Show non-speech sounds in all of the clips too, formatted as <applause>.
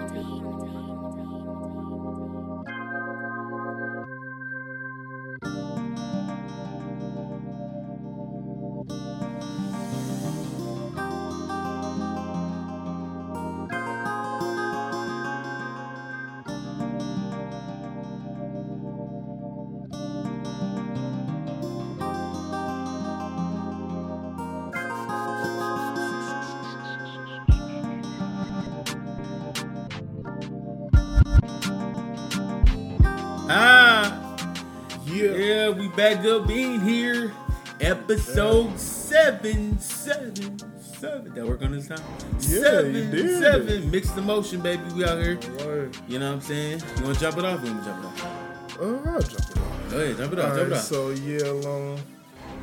Yeah, we back up being here. Episode seven, seven, seven. That work on this time? Yeah, seven, you did. seven. Mixed emotion, baby. We out here. Right. You know what I'm saying? You want to jump it off? You want to jump it off? Uh, I'll jump it off. Go ahead, jump it off. All jump it off. so yeah, long.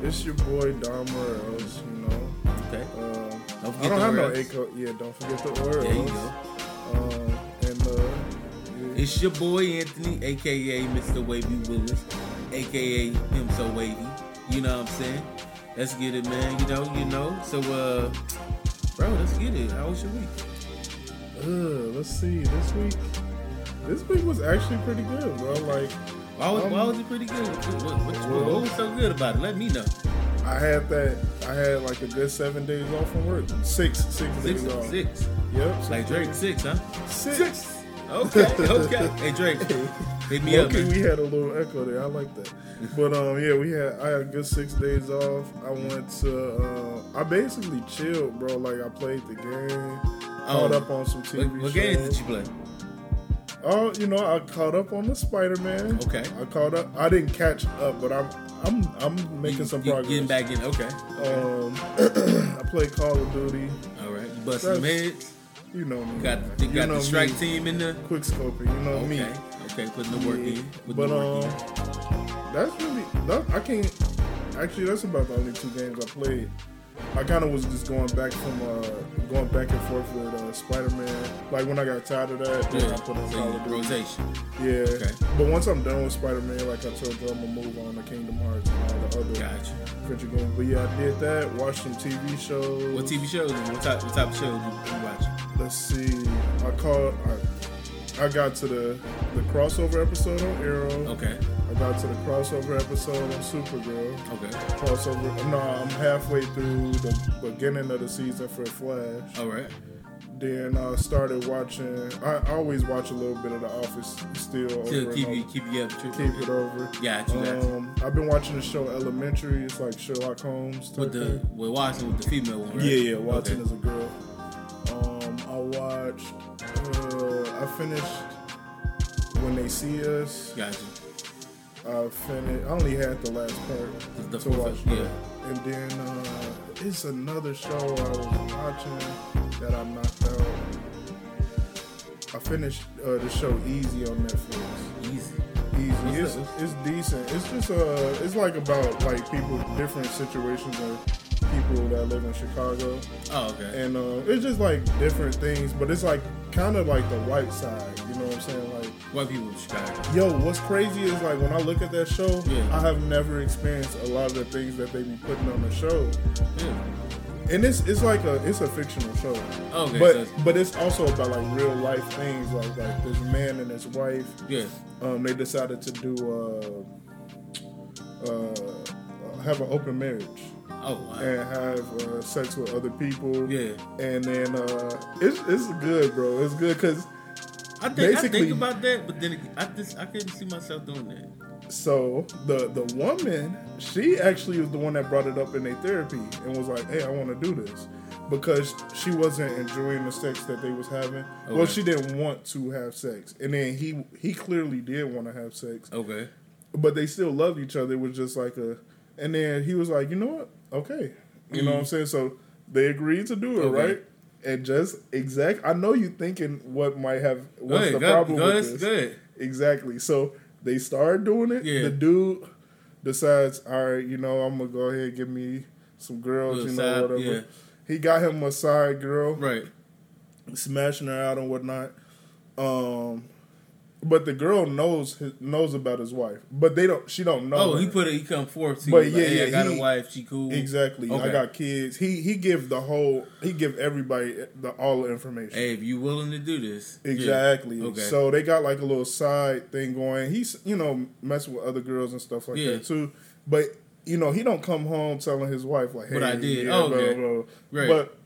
It's your boy Don Morales, you know. okay. Um, Don't forget I don't the have no echo. Yeah, don't forget the Orioles. There you go. Um, and uh, yeah, It's your boy Anthony, aka Mr. Wavy Willis, aka him so wavy. You know what I'm saying? Let's get it, man. You know, you know. So, uh, bro, let's get it. How was your week? uh, let's see. This week, this week was actually pretty good, bro. Like, Why was, Um, why was it pretty good? What, what, what, what was so good about it? Let me know. I had that. I had like a good seven days off from work. Six, six, Six, days off. six. Yep. Like Drake, six, huh? Six. Okay, okay. hey Drake, hit me up, Okay, we had a little echo there. I like that. But um, yeah, we had. I had a good six days off. I went to. Uh, I basically chilled, bro. Like I played the game, caught up on some TV What, what games did you play? Oh, you know, I caught up on the Spider Man. Okay. I caught up. I didn't catch up, but I'm I'm I'm making You- some you progress. Getting back in. Okay. Um, <clears throat> I played Call of Duty. All right. You busting heads. You know me. Got you You got the strike me. team in there. Quick scoping. You know me. Okay. Okay. Putting the work Yeah, in. Putting But work um, in. that's really that, I can't. Actually, that's about the only two games I played. I kind of was just going back from uh, going back and forth with uh, Spider Man. Like when I got tired of that, then Yeah. I put on So Call rotation. Yeah. Okay. But once I'm done with Spider Man, like I told you, I'm gonna move on to Kingdom Hearts and all the other Gotcha. adventure games. But yeah, I did that. Watched some TV shows. What TV shows? What type? What type of shows you, you watching? Let's see. I called. I, I got to the the crossover episode on Arrow. Okay. I got to the crossover episode on Supergirl. Okay. crossover. No, I'm halfway through the beginning of the season for Flash. All right. Then I started watching. I always watch a little bit of The Office still. To over keep you keep you up. to- keep it over. Got you. Um, I've been watching the show Elementary. It's like Sherlock Holmes. With the thing. with Watson with the female one. Right? Yeah, yeah. Watson Okay. is a girl. Um, I watched. Uh, I finished when they see us. Got you. I finished. I only had the last part The to watch. yeah. And then uh, it's another show I was watching that I knocked out. I finished uh, the show Easy on Netflix. Easy. Easy. It's, it's decent. It's just uh, it's like about like people, different situations people that live in Chicago, Oh, okay. and uh, it's just like different things. But it's like kind of like the white side. You know what I'm saying? Like White people in Chicago. Yo, what's crazy is like when I look at that show, Yeah. I have never experienced a lot of the things that they be putting on the show. Yeah. And it's it's like a it's a fictional show. Okay. but so it's- but it's also about like real life things like like this man and his wife. yeah. Um, they decided to do uh, uh, have an open marriage Oh wow. and have uh, sex with other people. Yeah. And then uh, it's it's good, bro. It's good because I think I basically- think about that, but then I just I couldn't see myself doing that. So the the woman, she actually was the one that brought it up in a therapy and was like, "Hey, I want to do this," because she wasn't enjoying the sex that they was having. Well, she didn't want to have sex, and then he he clearly did want to have sex, Okay. but they still loved each other. It was just like a, and then he was like, "You know what? Okay, you know what I'm saying." So they agreed to do it. Okay. right? And just exact. I know you thinking what might have what's the problem with this. good. Exactly. So they started doing it. Yeah. The dude decides, all right, you know, I'm gonna go ahead and give me some girls, you know, side, whatever. yeah. He got him a side girl, Right. smashing her out and whatnot. Um, but the girl knows his, knows about his wife, but they don't. She don't know. Oh, her. he put it. He come forth to But you. yeah, like, hey, I yeah, got he- a wife. She cool. exactly. Okay. I got kids. He he give the whole. He give everybody the all the information. Hey, if you willing to do this, yeah. Exactly. Okay. So they got like a little side thing going. He's you know messing with other girls and stuff like Yeah. that too. But you know he don't come home telling his wife like, "Hey, What I did. yeah, Oh, blah, okay. blah, blah. Right. But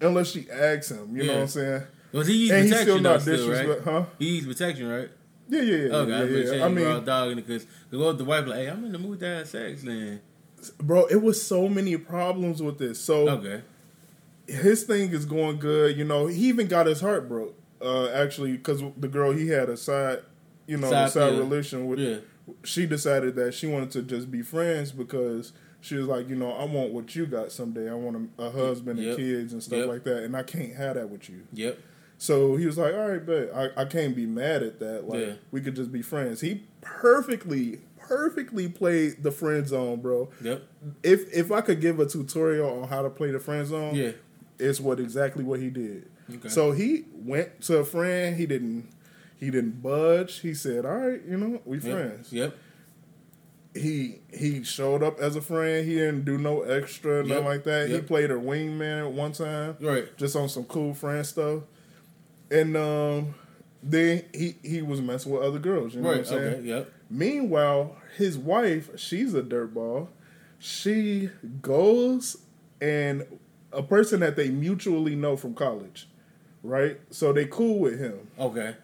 unless she asks him, you know what I'm saying? Was he use And protection though, not still, right? huh? He used protection, right? Yeah, yeah, yeah. Okay, yeah, I, was yeah. saying, I mean, mean, dogging because because the wife like, hey, I'm in the mood to have sex, then bro, it was so many problems with this. So okay, his thing is going good. You know, he even got his heart broke. Uh, actually, because the girl he had a side, you know, Side- side yeah. relation with. yeah, She decided that she wanted to just be friends because she was like, you know, I want what you got someday. I want a, a husband Yep. and kids and stuff Yep. like that, and I can't have that with you. yep, So he was like, all right, but I, I can't be mad at that. Like Yeah. we could just be friends. He perfectly, perfectly played the friend zone, bro. yep, If if I could give a tutorial on how to play the friend zone, yeah, it's what exactly what he did. Okay. So he went to a friend. He didn't. He didn't budge. He said, "All right, you know, we yep, friends." Yep, He he showed up as a friend. He didn't do no extra, nothing like that. He played a wingman at one time, right, just on some cool friend stuff. And um, then he he was messing with other girls. You know right, what I'm saying? okay, yep, Meanwhile, his wife, she's a dirtball. She goes and a person that they mutually know from college, right? So they cool with him. okay,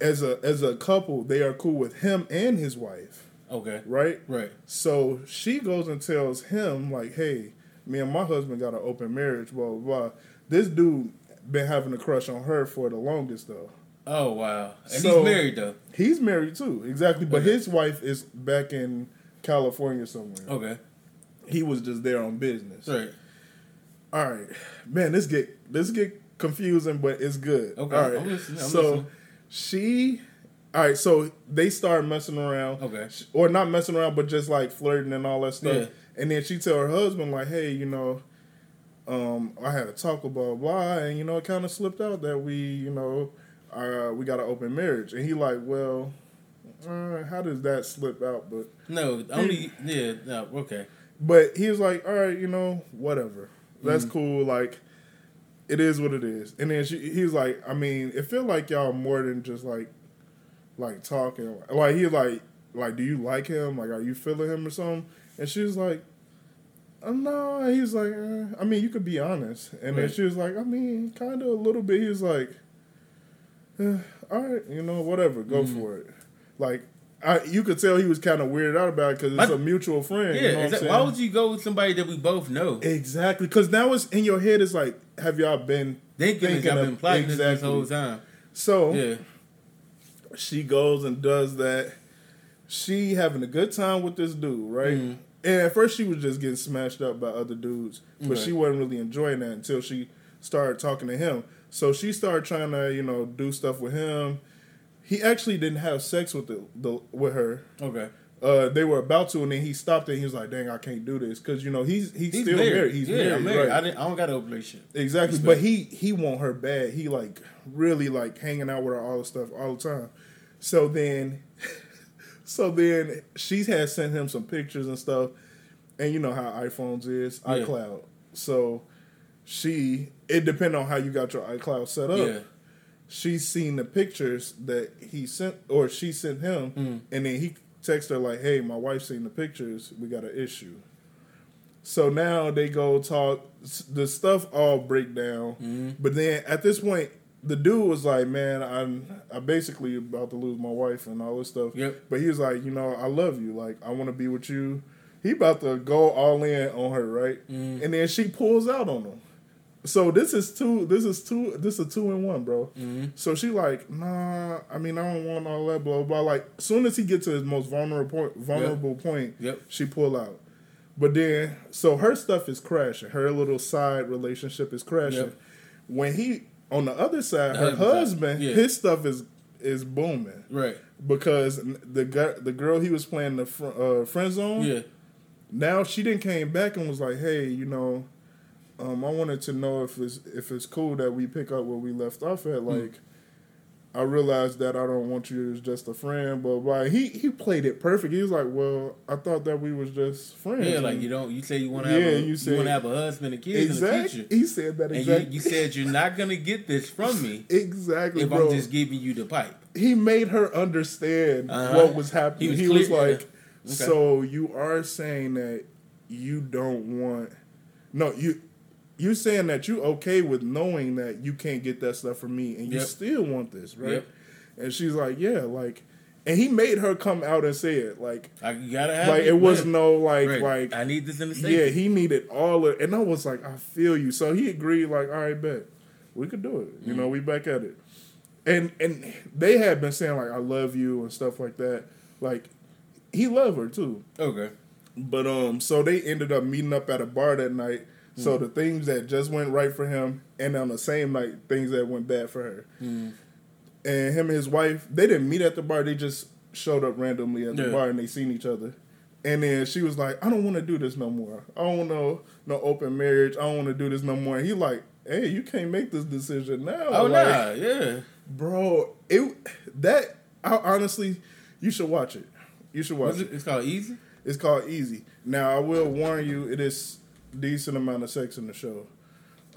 As a as a couple, they are cool with him and his wife, okay, right? right, So she goes and tells him like, "Hey, me and my husband got an open marriage, blah blah blah." This dude been having a crush on her for the longest though. Oh wow, and So- he's married though. He's married too, exactly. But Okay. his wife is back in California somewhere. Okay, He was just there on business. right, All right, man. This get this get confusing, but it's good. Okay, All right. I'm listening, so listening. she, all right. So they start messing around. Okay. Or not messing around, but just like flirting and all that stuff. Yeah. And then she tell her husband like, "Hey, you know, um, I had a talk about blah blah, and you know, it kind of slipped out that we, you know, uh, we got an open marriage." And he like, "Well, uh, how does that slip out?" But no, only yeah, no, okay, but he was like, "All right, you know, whatever. That's Mm-hmm. cool. Like, it is what it is." And then she, he was like, "I mean, it feel like y'all more than just like, like talking. Like he like, like, do you like him? Like, are you feeling him or something?" And she was like, uh, "No." He's like, uh, "I mean, you could be honest." And then she was like, "I mean, kind of a little bit." He was like, eh, "All right, you know, whatever. Go Mm-hmm. for it." Like. I, you could tell he was kind of weirded out about it because it's But- a mutual friend. yeah. you know what is I'm saying? why would you go with somebody that we both know? Exactly, because now it's in your head. It's like, have y'all been Thinking, thinking I've been plotting this this whole time. so? Yeah, She goes and does that. She having a good time with this dude, right? Mhm. And at first, she was just getting smashed up by other dudes, but Right. she wasn't really enjoying that until she started talking to him. So she started trying to, you know, do stuff with him. He actually didn't have sex with the, the with her. okay. Uh, they were about to, and then he stopped it. And he was like, "Dang, I can't do this," because you know he's he's, He's still married. married. He's yeah, married, married. right? I, didn't, I don't got a relationship. Exactly, but he he want her bad. He like really like hanging out with her all the stuff all the time. So then, so then she has sent him some pictures and stuff, and you know how iPhones is Yeah. iCloud. So she it depend on how you got your iCloud set up. Yeah. She's seen the pictures that he sent or she sent him, Mm. and then he texted her like, "Hey, my wife seen the pictures. We got an issue." So now they go talk. The stuff all break down, Mm-hmm. but then at this point, the dude was like, "Man, I'm I basically about to lose my wife and all this stuff." Yep. But he was like, "You know, I love you. Like, I want to be with you." He about to go all in on her, right? Mm-hmm. And then she pulls out on him. So this is two. This is two. This is a two in one, bro. Mm-hmm. So she like, nah. I mean, I don't want all that, blah blah. Like, soon as he gets to his most vulnerable point, vulnerable point, Yep. she pull out. But then, so her stuff is crashing. Her little side relationship is crashing. Yep. When he on the other side, her husband, yeah. his stuff is is booming Right. because the guy, the girl he was playing the fr- uh, friend zone. Yeah. Now she didn't came back and was like, "Hey, you know, um, I wanted to know if it's if it's cool that we pick up where we left off Hmm. at. Like, I realized that I don't want you as just a friend, but blah. He he played it perfect. He was like, "Well, I thought that we was just friends." Yeah, like you don't. You say you want to Yeah, have. A, you you, want to have a husband and kids in the exactly. future. He said that And exactly. you, you said you're not gonna get this from me <laughs> exactly, if bro. I'm just giving you the pipe. he made her understand Uh-huh. what was happening. He He was was, like, yeah. Okay. "So you are saying that you don't want? No, you." You saying that you okay with knowing that you can't get that stuff from me, and you Yep. still want this, right? Yep. And she's like, "Yeah, like," and he made her come out and say it, like, you gotta have. like it was no like Right. like I need this in the yeah, he needed all of, and I was like, I feel you. So he agreed, like, all right, bet we could do it. You know, Mm-hmm. we back at it. And and they had been saying like, I love you and stuff like that. Like he loved her too. Okay. But um, so they ended up meeting up at a bar that night. So the things that just went right for him, and on the same night, things that went bad for her. Mm-hmm. And him and his wife, they didn't meet at the bar. They just showed up randomly at the Yeah. bar and they seen each other. And then she was like, "I don't want to do this no more. I don't know no no open marriage. I don't want to do this no more." And he like, "Hey, you can't make this decision now." Oh like, nah, yeah. bro, it that I, honestly, you should watch it. You should watch it. it? It's called Easy. It's called Easy. Now I will warn you, it is decent amount of sex in the show,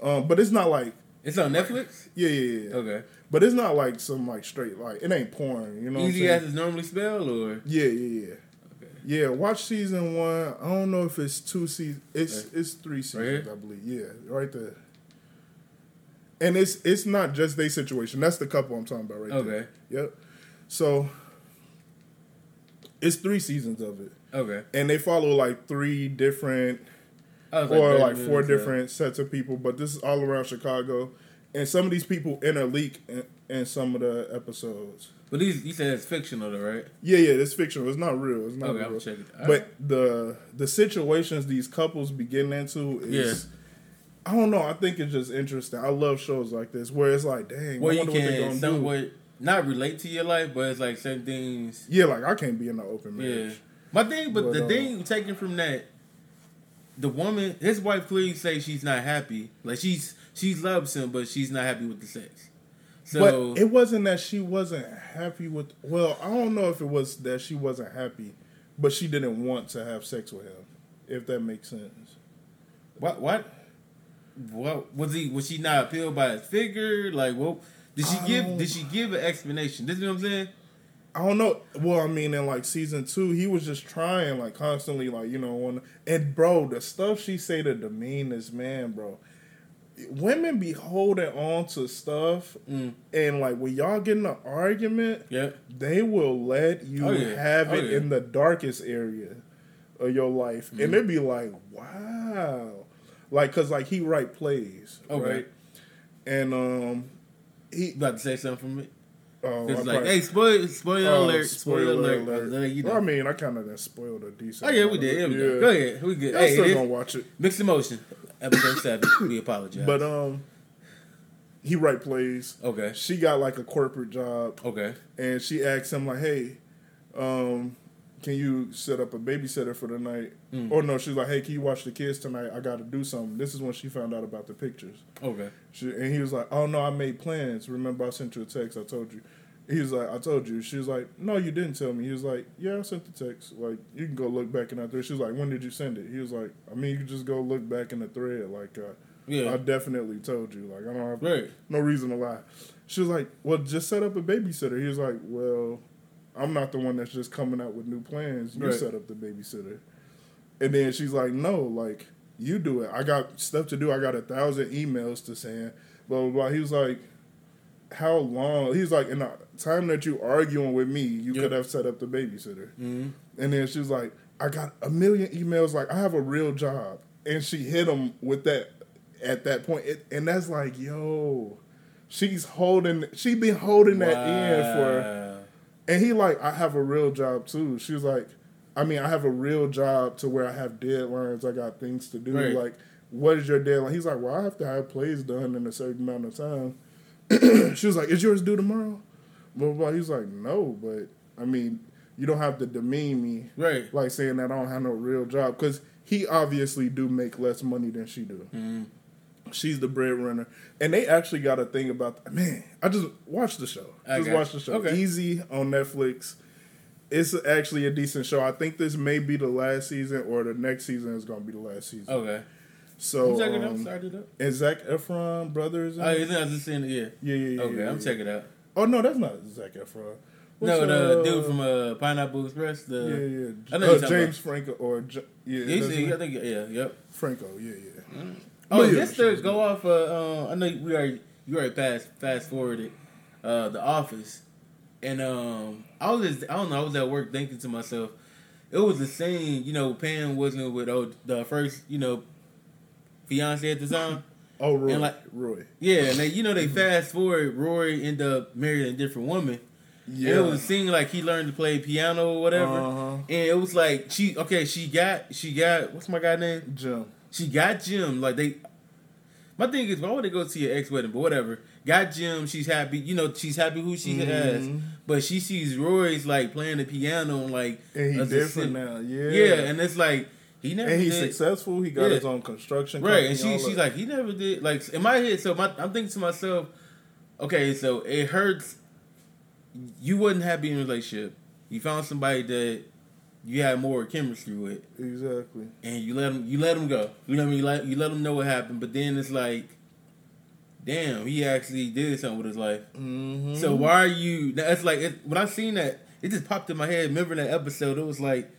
um, but it's not like It's on Netflix. yeah, yeah, yeah. Okay. But it's not like some like straight like it ain't porn. You know, Easy as it's normally spelled, or Yeah, yeah, yeah. Okay. Yeah, watch season one. I don't know if it's two seasons. It's Okay. it's three seasons, here? I believe. Yeah, right there. And it's it's not just their situation. That's the couple I'm talking about right there. okay, Yep. So it's three seasons of it, okay. and they follow like three different or 30 like four different sets of people. But this is all around Chicago, and some of these people interleak in, in some of the episodes. But these, you said it's fictional, though, right? Yeah, yeah, it's fictional. It's not real. It's not Okay, real. All But right. the the situations these couples begin into is I don't know, I think it's just interesting. I love shows like this where it's like, dang, I you wonder what they're can somewhat not relate to your life, but it's like certain things. Yeah, like I can't be in the open Yeah. marriage. My thing, but, But, the uh, thing taken from that, the woman, his wife clearly say she's not happy. Like she's she loves him, but she's not happy with the sex. So but it wasn't that she wasn't happy with well, I don't know if it was that she wasn't happy, but she didn't want to have sex with him, if that makes sense. what what what was he? Was she not appealed by his figure? Like, what did she give? Did she give an explanation? This is what I'm saying. I don't know. Well, I mean, in like season two, he was just trying, like constantly, like you know, on and bro, the stuff she say to demean this man, bro. Women be holding on to stuff, Mm. and like when y'all get in an argument, Yeah. they will let you Oh, yeah. have Oh, it yeah. in the darkest area of your life, Mm-hmm. and they'd be like, "Wow," like because like he write plays, Okay. right? And um, he about to say something for me? Oh, It's I like, probably- hey, spoil, spoiler Oh, alert, spoiler, alert. alert. You know. Well, I mean, I kind of spoiled a decent. Oh yeah, we did. Yeah, we. Go ahead, we good. I'm Hey, still gonna watch it, mixed emotion, episode seven. <coughs> We apologize. but um, he write plays. okay, She got like a corporate job, okay, and she asked him like, "Hey, um, can you set up a babysitter for the night?" Mm. Or no, she's like, "Hey, can you watch the kids tonight? I got to do something." This is when she found out about the pictures. okay. She, and he was like, "Oh no, I made plans. Remember, I sent you a text. I told you." He was like, "I told you." She was like, "No, you didn't tell me." He was like, "Yeah, I sent the text. Like, you can go look back in that thread." She was like, "When did you send it?" He was like, "I mean, you can just go look back in the thread. Like, uh, Yeah, I definitely told you. Like, I don't have right. no reason to lie." She was like, "Well, just set up a babysitter." He was like, "Well, I'm not the one that's just coming out with new plans. You Right. set up the babysitter." And then she's like, "No, like you do it. I got stuff to do. I got a thousand emails to send." Blah blah blah. He was like, "How long?" He's like, "In the time that you arguing with me, you Yep. could have set up the babysitter." hmm And then she was like, "I got a million emails. Like I have a real job." And she hit him with that at that point. It, and that's like, yo, she's holding. She been holding that in for. And he like, I have a real job too. She was like, I mean, I have a real job to where I have deadlines. I got things to do. Right. Like, what is your deadline? He's like, well, I have to have plays done in a certain amount of time. <clears throat> she was like, is yours due tomorrow? Blah, blah, blah. He's like, no, but I mean, you don't have to demean me Right. like saying that I don't have no real job because he obviously do make less money than she do. Mhm. She's the breadwinner, and they actually got a thing about man. I just watched the show. I just watched the show. Okay. Easy on Netflix. It's actually a decent show. I think this may be the last season, or the next season is going to be the last season. Okay. So, I'm checking it out. um, and Zac Efron brothers. Oh, it? isn't I just seeing it? Yeah. yeah, yeah, yeah. Okay, yeah, I'm yeah. checking it out. Oh no, that's not Zac Efron. What's, no, the uh, dude from uh, Pineapple Express. The yeah, I yeah, know uh, James Franco or J- yeah, Yeah, you that's see, it. I think yeah, yep. Franco, yeah, yeah. Oh, But yeah, just to go off. Uh, I know we already you already fast fast forwarded uh, the Office, and um, I was just, I don't know. I was at work thinking to myself, it was the same. You know, Pam wasn't with oh, the first you know fiance at the time. Oh, Roy, And like- Roy. Yeah, and they, you know they fast forward. Rory ended up marrying a different woman. Yeah, And it was scene like he learned to play piano or whatever. Uh-huh. And it was like she okay, she got she got what's my guy name? Jim. She got Jim. Like they my thing is why would they go to your ex wedding? But whatever. Got Jim, she's happy, you know, she's happy who she has. Mhm. But she sees Roy's like playing the piano and like And he's different now. Yeah, Yeah, and it's like he never and he's did. successful. He got Yeah. his own construction, company. Right, and she she's like, he never did. Like in my head, so my, I'm thinking to myself, okay, so it hurts. You wasn't happy in a relationship. You found somebody that you had more chemistry with, exactly. and you let him you let him go. You know what I mean? You let you let him know what happened, but then it's like, damn, he actually did something with his life. Mm-hmm. So why are you? That's like it, when I seen that, it just popped in my head. Remember that episode? It was like,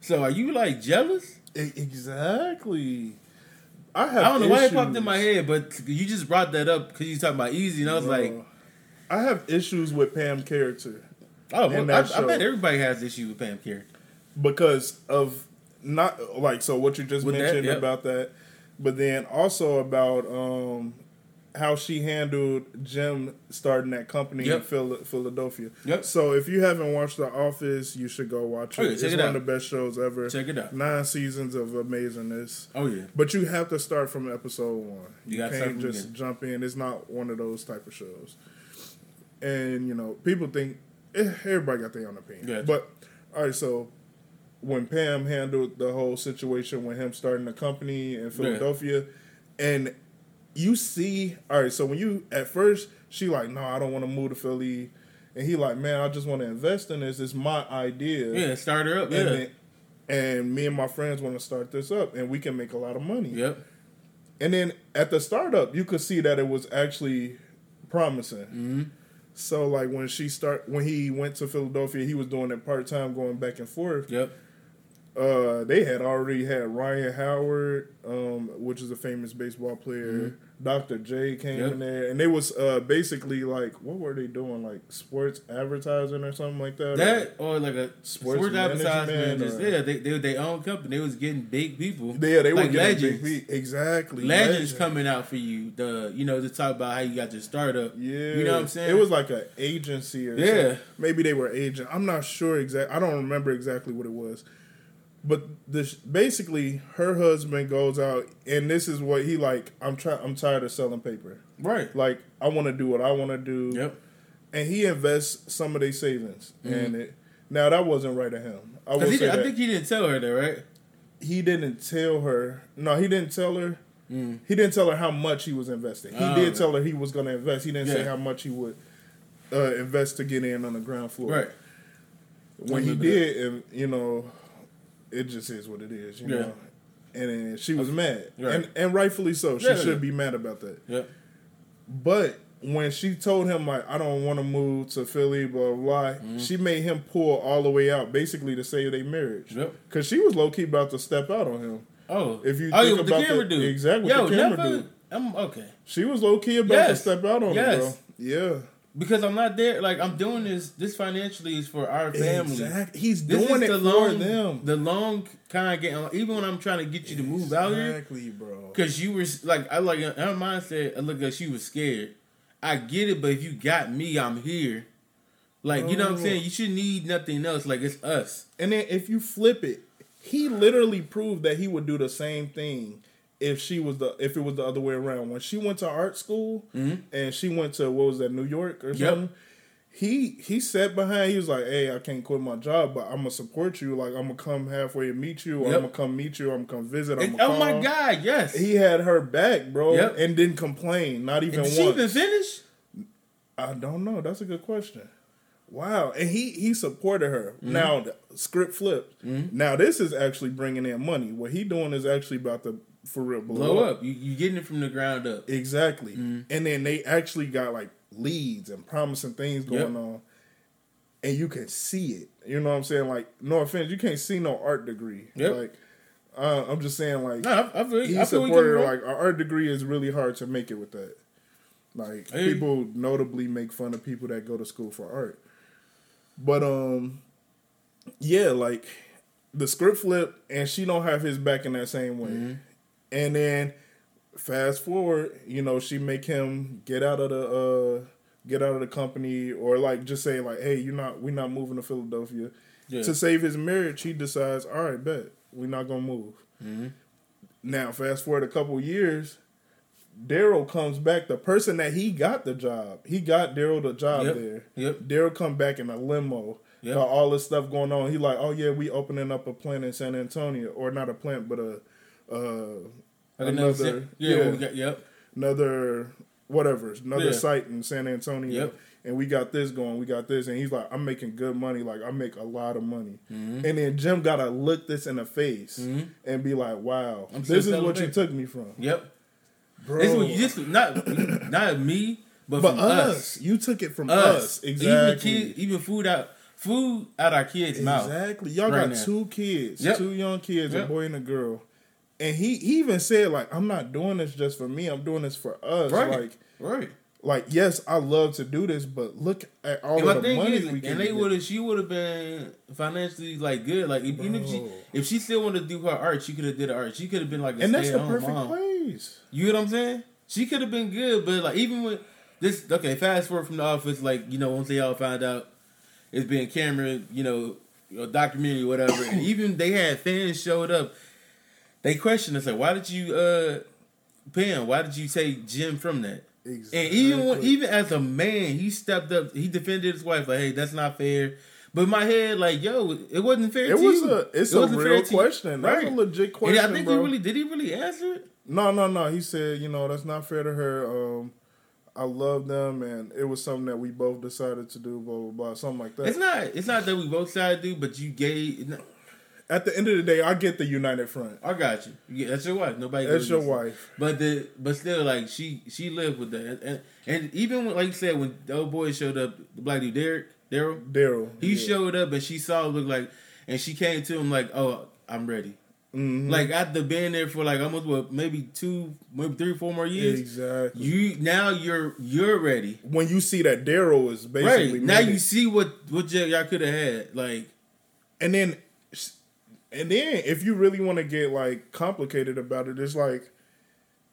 so are you like jealous? Exactly. I have. I don't know why it popped in my head, but you just brought that up because you talking about easy, and I was like, I have issues with Pam character oh, well, I, that I bet everybody has issue with Pam Carey. because of not like so what you just With that, mentioned yep. about that, but then also about um how she handled Jim starting that company in Yep. Phil- Philadelphia. Yep. So if you haven't watched The Office, you should go watch it. Oh, yeah, it's it one out. of the best shows ever. Check it out. Nine seasons of amazingness. Oh yeah, But you have to start from episode one. You You, can't just beginning. jump in. It's not one of those type of shows. And you know, people think everybody got their own opinion. Gotcha. But all right, so when Pam handled the whole situation with him starting the company in Philadelphia, and you see, all right, so when you at first she like, no, I don't want to move to Philly, and he like, man, I just want to invest in this. It's my idea. yeah, start her up. Yeah, And, then- and me and my friends want to start this up, and we can make a lot of money. yep. And then at the startup, you could see that it was actually promising. Mm-hmm. So like when she start when he went to Philadelphia, he was doing it part time, going back and forth. Yep. Uh, they had already had Ryan Howard, um, which is a famous baseball player. Dr. J came Yep. in there, and they was uh, basically like, what were they doing? Like sports advertising or something like that. That or like a Sports sports, advertisement. Just, or- yeah, they they their own company. They was getting big people. yeah, they were like getting legends. big exactly Legends coming out for you. The you know to talk about how you got your startup. Yeah, you know what I'm saying. It was like an agency or Yeah. something. Maybe they were agent. I'm not sure exactly. I don't remember exactly what it was. But this basically, her husband goes out, and this is what he like. I'm trying. I'm tired of selling paper. right. Like I want to do what I want to do. Yep. And he invests some of their savings, and it. Now that wasn't right of him. I he, say I think he didn't tell her that, right? he didn't tell her. No, he didn't tell her. Mm. He didn't tell her how much he was investing. He Oh, did tell her he was going to invest. He didn't say how much he would uh, invest to get in on the ground floor. Right. When he did, and you know, it just is what it is. You Yeah. know. And she was mad, Right. and and rightfully so. She Yeah, should yeah. be mad about that. Yep. But when she told him like I don't want to move to Philly, blah blah, blah Mm-hmm. she made him pull all the way out, basically to save their marriage. Yep. Because she was low key about to step out on him. Oh. If you oh, think yeah, about the camera the- dude. exactly, Yo, the camera never, dude. I'm okay. She was low key about Yes. to step out on Yes. him, bro. Yeah, Because I'm not there. Like I'm doing this. This financially is for our family. Exactly. He's This doing it the for long, them. The long kind of getting. Even when I'm trying to get you to move out here, Exactly, bro. because you were like, I like her mindset. I look like she was scared. I get it, but if you got me, I'm here. Like you know what I'm saying. You should need nothing else. Like it's us. And then if you flip it, he literally proved that he would do the same thing if she was the if it was the other way around. When she went to art school and she went to what was that New York or Mm-hmm. Yep. something, he he sat behind. He was like, "Hey, I can't quit my job, but I'm gonna support you. Like, I'm gonna come halfway and meet you, or Yep. I'm gonna come meet you. I'm gonna come visit. I'm And- gonna oh my. God, yes. He had her back, bro, Yep. and didn't complain. Not even Did once. she even finish? I don't know. That's a good question. Wow, and he he supported her. Mm-hmm. Now the script flipped. Now this is actually bringing in money. What he doing is actually about to for real blow, Blow up. up. You you getting it from the ground up. Exactly. Mm-hmm. And then they actually got like leads and promising things going Yep. on. And you can see it. You know what I'm saying? Like, no offense, you can't see no art degree. Yep. Like, uh, I'm just saying, like, No, I, I feel, I feel supported Like, an art degree is really hard to make it with that. Like, you. people notably make fun of people that go to school for art. But, um, yeah, like, the script flip, and she don't have his back in that same way. Mm-hmm. And then fast forward, you know, she make him get out of the uh get out of the company or like just say like, hey, you're not we're not moving to Philadelphia. Yeah. To save his marriage, he decides, all right, bet we're not gonna move. Mm-hmm. Now, fast forward a couple years, Darryl comes back. The person that he got the job, he got Darryl the job Yep. there. Yep. Darryl come back in a limo. Yep. Got all this stuff going on. He like, oh yeah, we opening up a plant in San Antonio, or not a plant, but a uh, Like another another, yeah, yeah, got, yep. another whatever, another Yeah. site in San Antonio. Yep. And we got this going, we got this, and he's like, I'm making good money, like I make a lot of money. Mm-hmm. And then Jim gotta look this in the face and be like, Wow, I'm this is what you took me from, Yep. bro. This is what you just not not me, but, but from us. us. you took it from Us. us, exactly. Even kid, even food out food out our kids' mouth. Exactly. Y'all right got now. two kids, Yep. two young kids, a boy and a girl. And he, he even said like, I'm not doing this just for me. I'm doing this for us. Right. Like, Right. like yes, I love to do this, but look at all And of the money is, we can and they would have, she would have been financially like good. Like if, even if she, if she still wanted to do her art, she could have did her art. She could have been like a and that's the perfect mom. place. You know what I'm saying? She could have been good, but like even with this, okay, fast forward from the office, like you know, once they all found out it's being camera, you know, a documentary, or whatever, and <coughs> even they had fans showed up. They questioned us like, why did you, uh, Pam? Why did you take Jim from that? Exactly. And even even as a man, he stepped up. He defended his wife like, "Hey, that's not fair." But my head, like, yo, it wasn't fair. it to was you. a it's It a real question. That's a legit And question, I think bro. he really did. He really answer it. No, no, no. He said, you know, that's not fair to her. Um, I love them, and it was something that we both decided to do. Blah blah blah, something like that. It's not. It's not that we both decided to do, but you gave. At the end of the day, I get the united front. I got you. Yeah, that's your wife. Nobody. That's your wife. But the but still, like she she lived with that, and, and even when, like you said, when the old boy showed up, the black dude Derek Darryl, Darryl. he yeah. showed up and she saw it look like, and she came to him like, "Oh, I'm ready." Mhm. Like after being there for like almost what maybe two, maybe three, four more years. exactly. You now you're you're ready. when you see that Darryl is Right basically now made you see what what y'all could have had. Like and then and then if you really want to get like complicated about it, it's like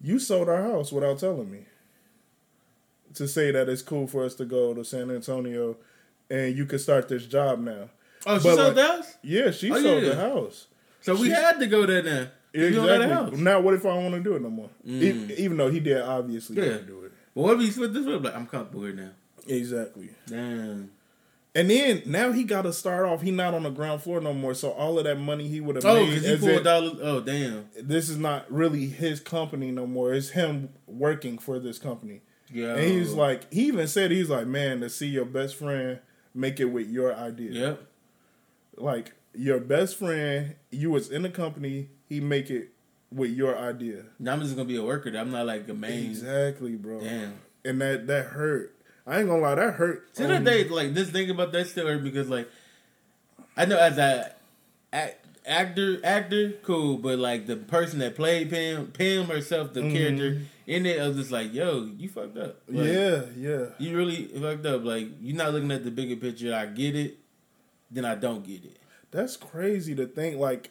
you sold our house without telling me to say that it's cool for us to go to San Antonio and you can start this job now. oh, she But, sold like- the house. Yeah, she Oh, sold yeah. the house. So we she- had to go there now. You don't got house. Exactly. Now, what if I don't want to do it no more? Mm. E- even though he did obviously Yeah. do it. But what if he split this way? Like I'm comfortable here now. Exactly. Damn. And then now he got to start off. He not on the ground floor no more. So all of that money he would have Oh, made, because he pulled dollars. Oh, damn. this is not really his company no more. It's him working for this company. Yeah. And he's like, he even said he's like, man, to see your best friend make it with your idea. Yep. Like your best friend, you was in the company, he make it with your idea. Now I'm just gonna be a worker. I'm not like a main. Exactly, bro. Damn. And that that hurt. I ain't gonna lie, that hurt. To the Um, day, like this thing about that still hurt because like I know as a act, actor, actor, cool, but like the person that played Pam, Pam herself, the Mhm. character in it, I was just like, yo, you fucked up. Like, yeah, yeah. you really fucked up. Like you're not looking at the bigger picture. I get it, then I don't get it. That's crazy to think like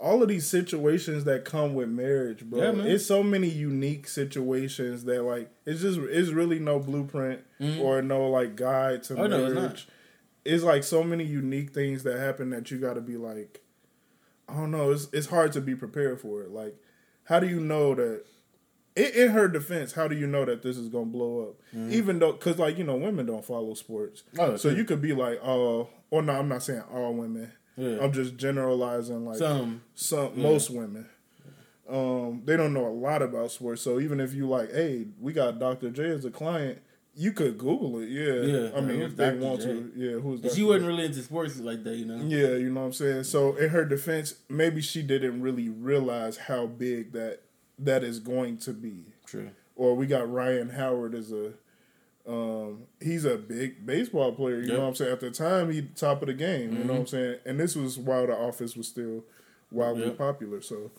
all of these situations that come with marriage, bro. Yeah. It's so many unique situations that like it's just it's really no blueprint Mhm. or no like guide to Oh, no, it's not. it's like so many unique things that happen that you got to be like, I don't know. It's it's hard to be prepared for it. Like, how do you know that? in, in her defense, how do you know that this is gonna blow up? Even though, because like you know, women don't follow sports, Oh, so true. you could be like, oh, or no, I'm not saying all women. Yeah. I'm just generalizing, like Some. some Yeah. most women. Um, they don't know a lot about sports, so even if you like, hey, we got Dr. J as a client, you could Google it. Yeah, Yeah, I mean, if they Dr. want J? to, yeah, who's She wasn't really into sports like that, you know. Yeah, you know what I'm saying. So in her defense, maybe she didn't really realize how big that that is going to be. True. Or we got Ryan Howard as a um he's a big baseball player, you Yep. know what I'm saying? At the time he top of the game, you know what I'm saying? And this was while the office was still wildly Yep. popular. So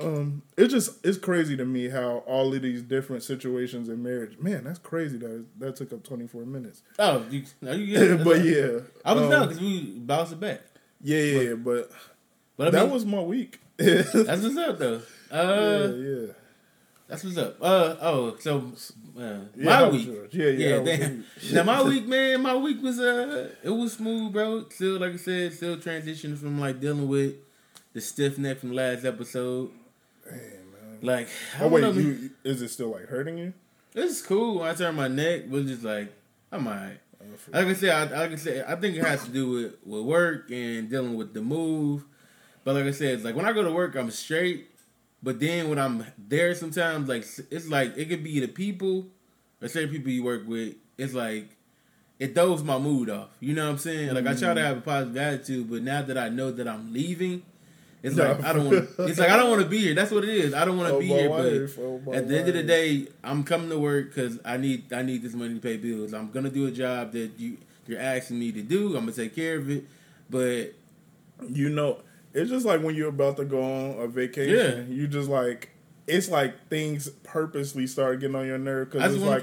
um it just it's crazy to me how all of these different situations in marriage man, that's crazy that that took up twenty four minutes. Oh, you, no, you <laughs> but yeah. I was um, down because we bounced it back. Yeah, yeah, yeah, but But I that mean, was my week. yeah, <laughs> that's what's up though. Uh, yeah. that's what's up. Uh, oh, so uh, Yeah, my week. yours? Yeah, yeah. Yeah, damn. <laughs> Now my week, man, my week was uh, it was smooth, bro. Still, like I said, still transitioning from like dealing with the stiff neck from last episode. Damn, man. Like, Oh wait, know, you, is it still like hurting you? It's cool. When I turn my neck, but just like I'm alright. Like I said, I, like I said, I think it has to do with, with work and dealing with the move. But like I said, it's like when I go to work, I'm straight. But then when I'm there, sometimes like it's like it could be the people or certain people you work with. It's like it throws my mood off. You know what I'm saying? Like I try to have a positive attitude, but now that I know that I'm leaving, it's No. like I don't want. <laughs> It's like I don't want to be here. That's what it is. I don't want to Oh, be here, wife, but oh, at the end of the day, I'm coming to work because I need I need this money to pay bills. I'm gonna do a job that you you're asking me to do. I'm gonna take care of it, but You know, it's just like when you're about to go on a vacation. You just like it's like things purposely start getting on your nerve because it's like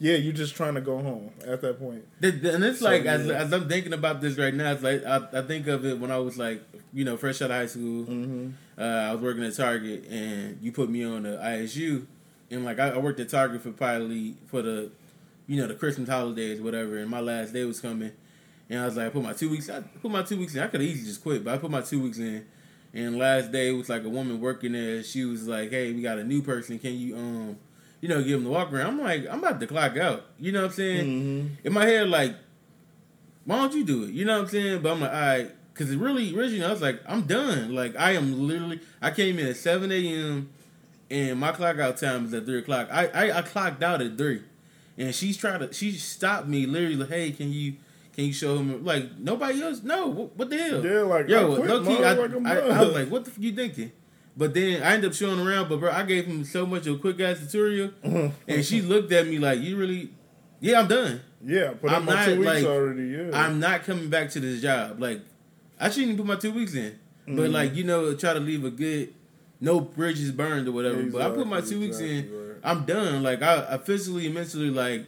yeah, you're just trying to go home at that point. And it's So, like as, as I'm thinking about this right now, it's like I, I think of it when I was like you know fresh out of high school. Mm-hmm. Uh, I was working at Target, and you put me on the ISU, and like I, I worked at Target for probably for the, you know, the Christmas holidays, whatever. And my last day was coming, and I was like, I put my two weeks. I put my two weeks in. I could easily just quit, but I put my two weeks in. And last day it was like a woman working there. She was like, "Hey, we got a new person. Can you um, you know, give them the walk around?" I'm like, I'm about to clock out. You know what I'm saying? Mm-hmm. In my head, like, why don't you do it? You know what I'm saying? But I'm like, all right, because it really, originally, I was like, I'm done. Like, I am literally, I came in at 7 a.m. and my clock out time is at 3 o'clock. I, I, I clocked out at 3. And she's trying to, she stopped me literally, like, hey, can you, can you show him? Like, nobody else, no, what, what the hell? Yeah, like Yo, I quit, low key, I, like, I. I was like, what the f you thinking? But then I ended up showing around, but bro, I gave him so much of a quick ass tutorial, <laughs> and she looked at me like, you really, yeah, I'm done. yeah, put I'm not, two weeks like, already. Yeah, I'm not coming back to this job. Like, I shouldn't even put my two weeks in. But Mhm. like, you know, try to leave a good, no bridges burned or whatever. but I put my two Exactly, weeks in. right. I'm done. Like, I, I physically and mentally like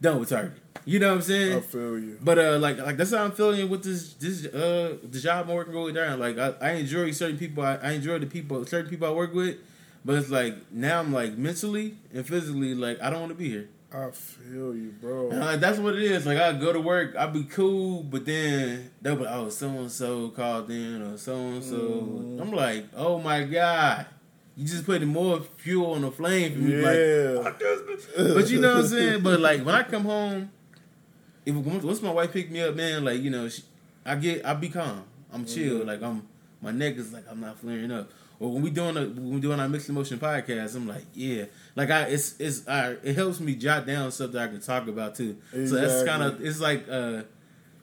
done with Target. You know what I'm saying? I feel you. But uh, like like that's how I'm feeling with this this uh the job I'm working with down. Like I, I enjoy certain people. I, I enjoy the people certain people I work with. But it's like now I'm like mentally and physically like I don't want to be here. I feel you, bro. And, like, that's what it is. Like I go to work, I be cool, but then they'll be oh so and so called in or so and so. I'm like, oh my god, you just putting more fuel on the flame for me. Like, Yeah, but you know what I'm saying. But like when I come home, if once my wife pick me up, man, like you know, she, I get I be calm. I'm chill. Mhm. Like I'm my neck is like I'm not flaring up. Or when we doing a when we doing our mixed emotion podcast, I'm like yeah, like I it's it's I, it helps me jot down stuff that I can talk about too. So that's kind of it's like uh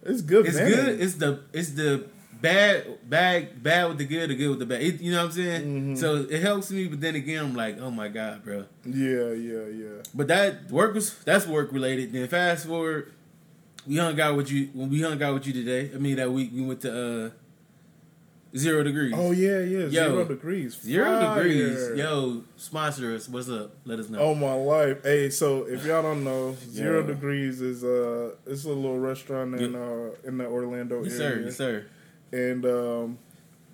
it's good. it's man. good. It's the it's the bad bad bad with the good, the good with the bad. It, you know what I'm saying? Mhm. So it helps me, but then again, I'm like, oh my god, bro. Yeah, yeah, yeah. But that work was that's work related. Then fast forward, we hung out with you when we hung out with you today. I mean that week we went to uh zero degrees. Oh yeah, yeah. Yo, Zero degrees. Zero degrees. Yo, sponsor us. What's up? Let us know. Oh my life. Hey, so if y'all don't know, <laughs> Zero. Degrees is uh it's a little restaurant in uh in the Orlando yes, area. sir. Yes, sir. And um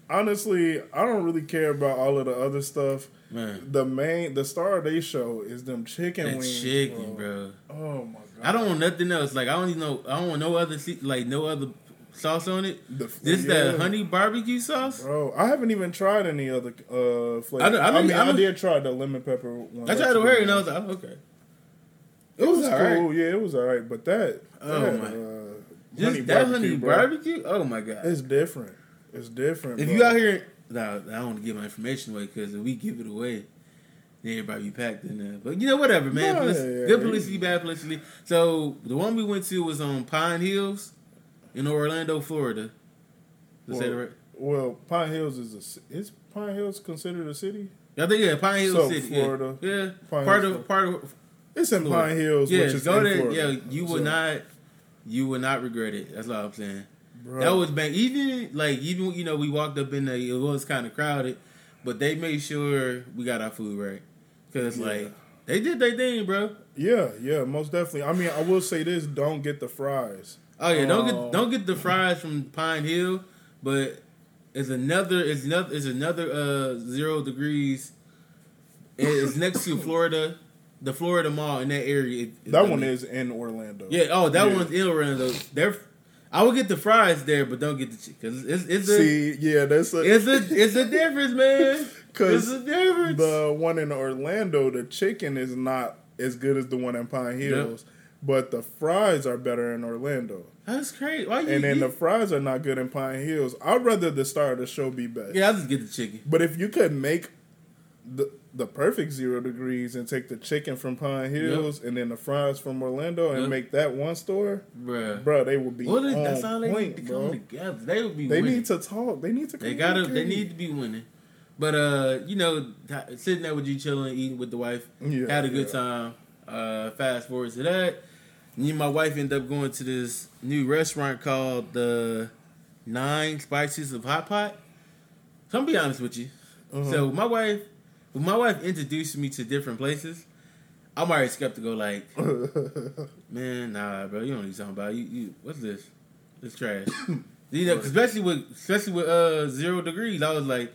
honestly, I don't really care about all of the other stuff. Man, The main the star of their show is them chicken that wings. chicken, bro. Oh my god. I don't want nothing else. Like I don't even know. I don't want no other like no other sauce on it. The- this yeah. that honey barbecue sauce. Bro, I haven't even tried any other uh flavors. I I, I mean, I a- did try the lemon pepper one. I tried to wear it and I was like, oh, okay. it was, alright. cool. Yeah, it was alright. But that, Oh, that, my. uh, Just that honey bro, barbecue. Oh my god! It's different. It's different. If bro. you out here, nah, I don't want to give my information away because if we give it away, then everybody be packed in there. But you know, whatever, man. Nah, Publici- yeah, yeah. Good publicity, bad publicity. So the one we went to was on Pine Hills in Orlando, Florida. Did I say that right? well, Pine Hills is a ci- is Pine Hills considered a city? I think yeah, Pine Hills So, City, Florida. Yeah, yeah. Pine part Hills, of part of It's in Florida. Pine Hills, yeah. which is Go in there, Florida. yeah. You would So, not, you will not regret it. That's all I'm saying. bro, That was bad. Even like even you know we walked up in there, it was kind of crowded, but they made sure we got our food right because Yeah. like they did their thing, bro. yeah, yeah, most definitely. I mean, I will say this: don't get the fries. Oh yeah, don't get don't get the fries from Pine Hill, but it's another it's another it's another uh zero degrees. It's next to <laughs> Florida, the Florida Mall in that area. That one is in Orlando. Yeah. Oh, that Yeah. one's in Orlando. They're. I would get the fries there, but don't get the chicken because it's it's a See, yeah, that's a, it's a it's a difference, man. <laughs> 'Cause It's a difference. the one in Orlando, the chicken is not as good as the one in Pine Hills, but the fries are better in Orlando. That's crazy. Why you? And then you- the fries are not good in Pine Hills. I'd rather the star of the show be best. yeah, I just get the chicken. But if you could make the the perfect zero degrees and take the chicken from Pine Hills and then the fries from Orlando and Yep. make that one store, Bruh. bro, they would be Well, on that's how they point, need to bro. come together. They would be. They winning. need to talk. They need to. They gotta. They need to be winning. But uh, you know, sitting there with you chilling, eating with the wife, Yeah, had a good yeah. time. Uh, fast forward to that, me and my wife ended up going to this new restaurant called the Nine Spices of Hot Pot. So I'm gonna be honest with you. Uh-huh. So my wife, when my wife introduced me to different places, I'm already skeptical. Like, <laughs> man, nah, bro, you don't need something about you. you what's this? It's trash. <coughs> you know, especially with especially with uh zero degrees, I was like,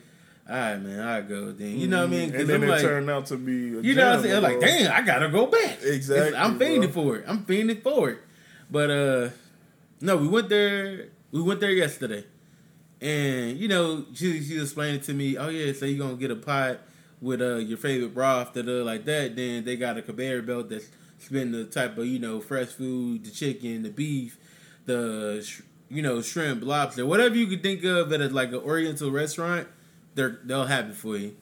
all right, man, I go then. You know what I mean? 'Cause And then I'm it like, turned out to be. A you know what I'm saying? Like, damn, I gotta go back. Exactly, It's- I'm bro. fiending for it. I'm fiending for it. But uh, no, we went there. We went there yesterday, and you know, she she explained it to me. Oh yeah, so you gonna get a pot with uh your favorite broth that uh like that. Then they got a conveyor belt that's spin the type of you know fresh food, the chicken, the beef, the sh- you know shrimp, lobster, whatever you could think of at a, like an Oriental restaurant. They're they'll have it for you.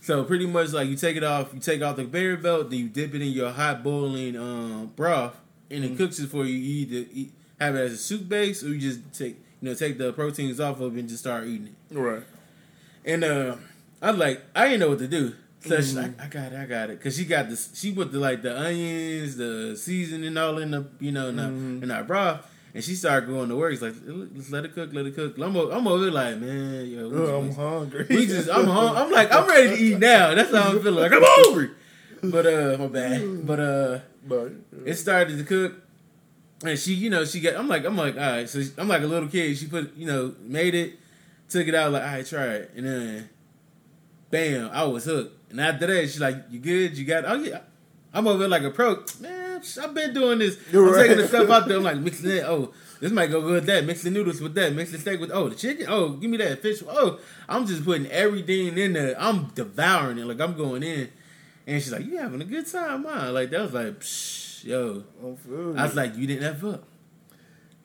So pretty much like you take it off, you take off the conveyor belt, then you dip it in your hot boiling um, broth, and it cooks it for you. You either eat, have it as a soup base, or you just take you know take the proteins off of it and just start eating it. Right. And uh, I was like, I didn't know what to do. So she's like, I got it, I got it, cause she got this. She put the like the onions, the seasoning all in the you know in, the, in our broth, and she started going to work. It's like, let's let it cook, let it cook. I'm over, I'm over like, man, yo, we I'm hungry. we just, I'm, hung, I'm like, I'm ready to eat now. That's how I'm feeling. Like I'm hungry. But uh, my bad. But uh, but it started to cook, and she, you know, she got. I'm like, I'm like, all right. So I'm like a little kid. She put, you know, made it, took it out. Like, all right, try it, and then, bam, I was hooked. And after that, she's like, you good? You got? Oh yeah. I'm over there like a pro. Man, I've been doing this. You're I'm right. taking the stuff out there. I'm like <laughs> mixing it. Oh, this might go good with that. Mix the noodles with that. Mix the steak with oh the chicken. Oh, give me that fish. Oh, I'm just putting everything in there. I'm devouring it. Like I'm going in. And she's like, "You having a good time, man?" Like that was like, Psh, yo. I was like, "You didn't f up."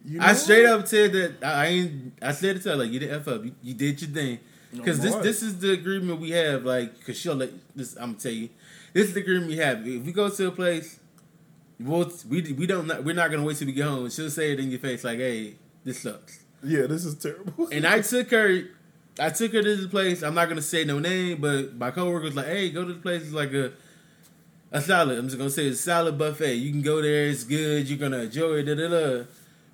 You I straight what? up said that I ain't. I said it to her like, "You didn't f up. You, you did your thing." Because No this more. this is the agreement we have. Like, because she'll let this. I'm gonna tell you, this is the agreement we have. If we go to a place, we'll, we we don't we're not gonna wait till we get home. She'll say it in your face like, "Hey, this sucks." Yeah, this is terrible. And I took her, I took her to this place. I'm not gonna say no name, but my coworker was like, "Hey, go to the place. It's like a a salad. I'm just gonna say it's a salad buffet. You can go there. It's good. You're gonna enjoy it." Da, da, da.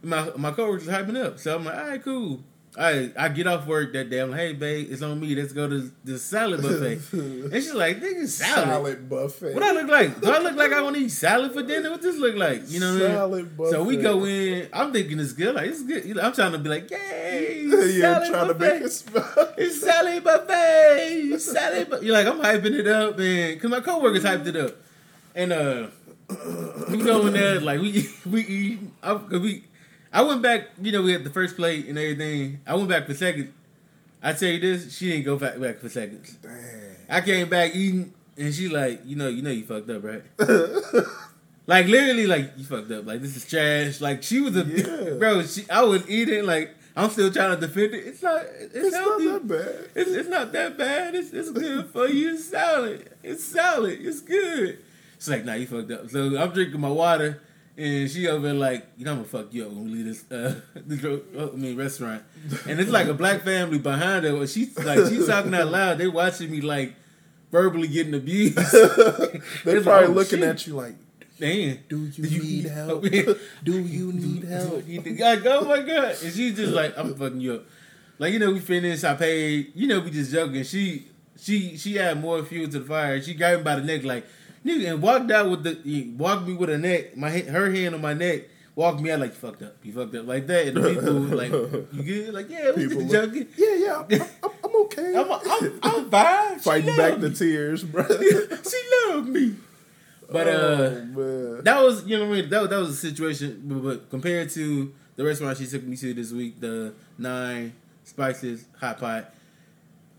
My my coworker's hyping up, so I'm like, "All right, cool." I I get off work that day. I'm like, "Hey, babe, it's on me. Let's go to the salad buffet." <laughs> and she's like, "Nigga, salad." Salad buffet. What I look like? Do I look like I want to eat salad for dinner? What does this look like? You know what I mean? Salad buffet. So we go in. I'm thinking it's good. Like it's good. You know, I'm trying to be like, yay! <laughs> yeah, salad trying to buffet. make it smell. It's salad buffet. Salad. Bu-. You're like, I'm hyping it up, man, because my coworkers hyped it up, and uh, we go in there like we <laughs> we eat. I, we, I went back. You know, we had the first plate and everything. I went back for seconds. I tell you this, she didn't go back back for seconds. Dang. I came back eating, and she like, you know, you know, you fucked up, right? <laughs> like literally, like you fucked up. Like this is trash. Like she was a Yeah. <laughs> bro. She, I was eating. Like I'm still trying to defend it. It's not. It's, It's not that bad. It's, it's not that bad. It's, it's good for you. It's solid. It's solid. It's good. She's like, nah, you fucked up. So I'm drinking my water, and she over there like, you know, I'm gonna fuck you up when we leave this, uh, <laughs> this uh, I mean, restaurant. And it's like a black family behind her. She's like, she's talking out loud. They watching me like verbally getting abused. <laughs> They It's probably like, oh, looking shit. at you like, Damn. do you, <laughs> Do you need need help? help? do you need help? Like, oh my god! And she's just like, I'm fucking you up. Like you know, we finished. I paid. You know, we just joking. She she she had more fuel to the fire. She grabbed me by the neck, like nigga, and walked out with the walked me with her neck, my her hand on my neck. Walked me out like you fucked up. You fucked up like that. And the people <laughs> like, you good? Like yeah, we just look- joking. Yeah, yeah, I'm, I'm, I'm okay. I'm I'm, I'm <laughs> fine. Fighting back me. the tears, bro. <laughs> she loved me. But uh. oh. That was, you know what I mean. That, that was a situation, but, but compared to the restaurant she took me to this week, the Nine Spices Hot Pot,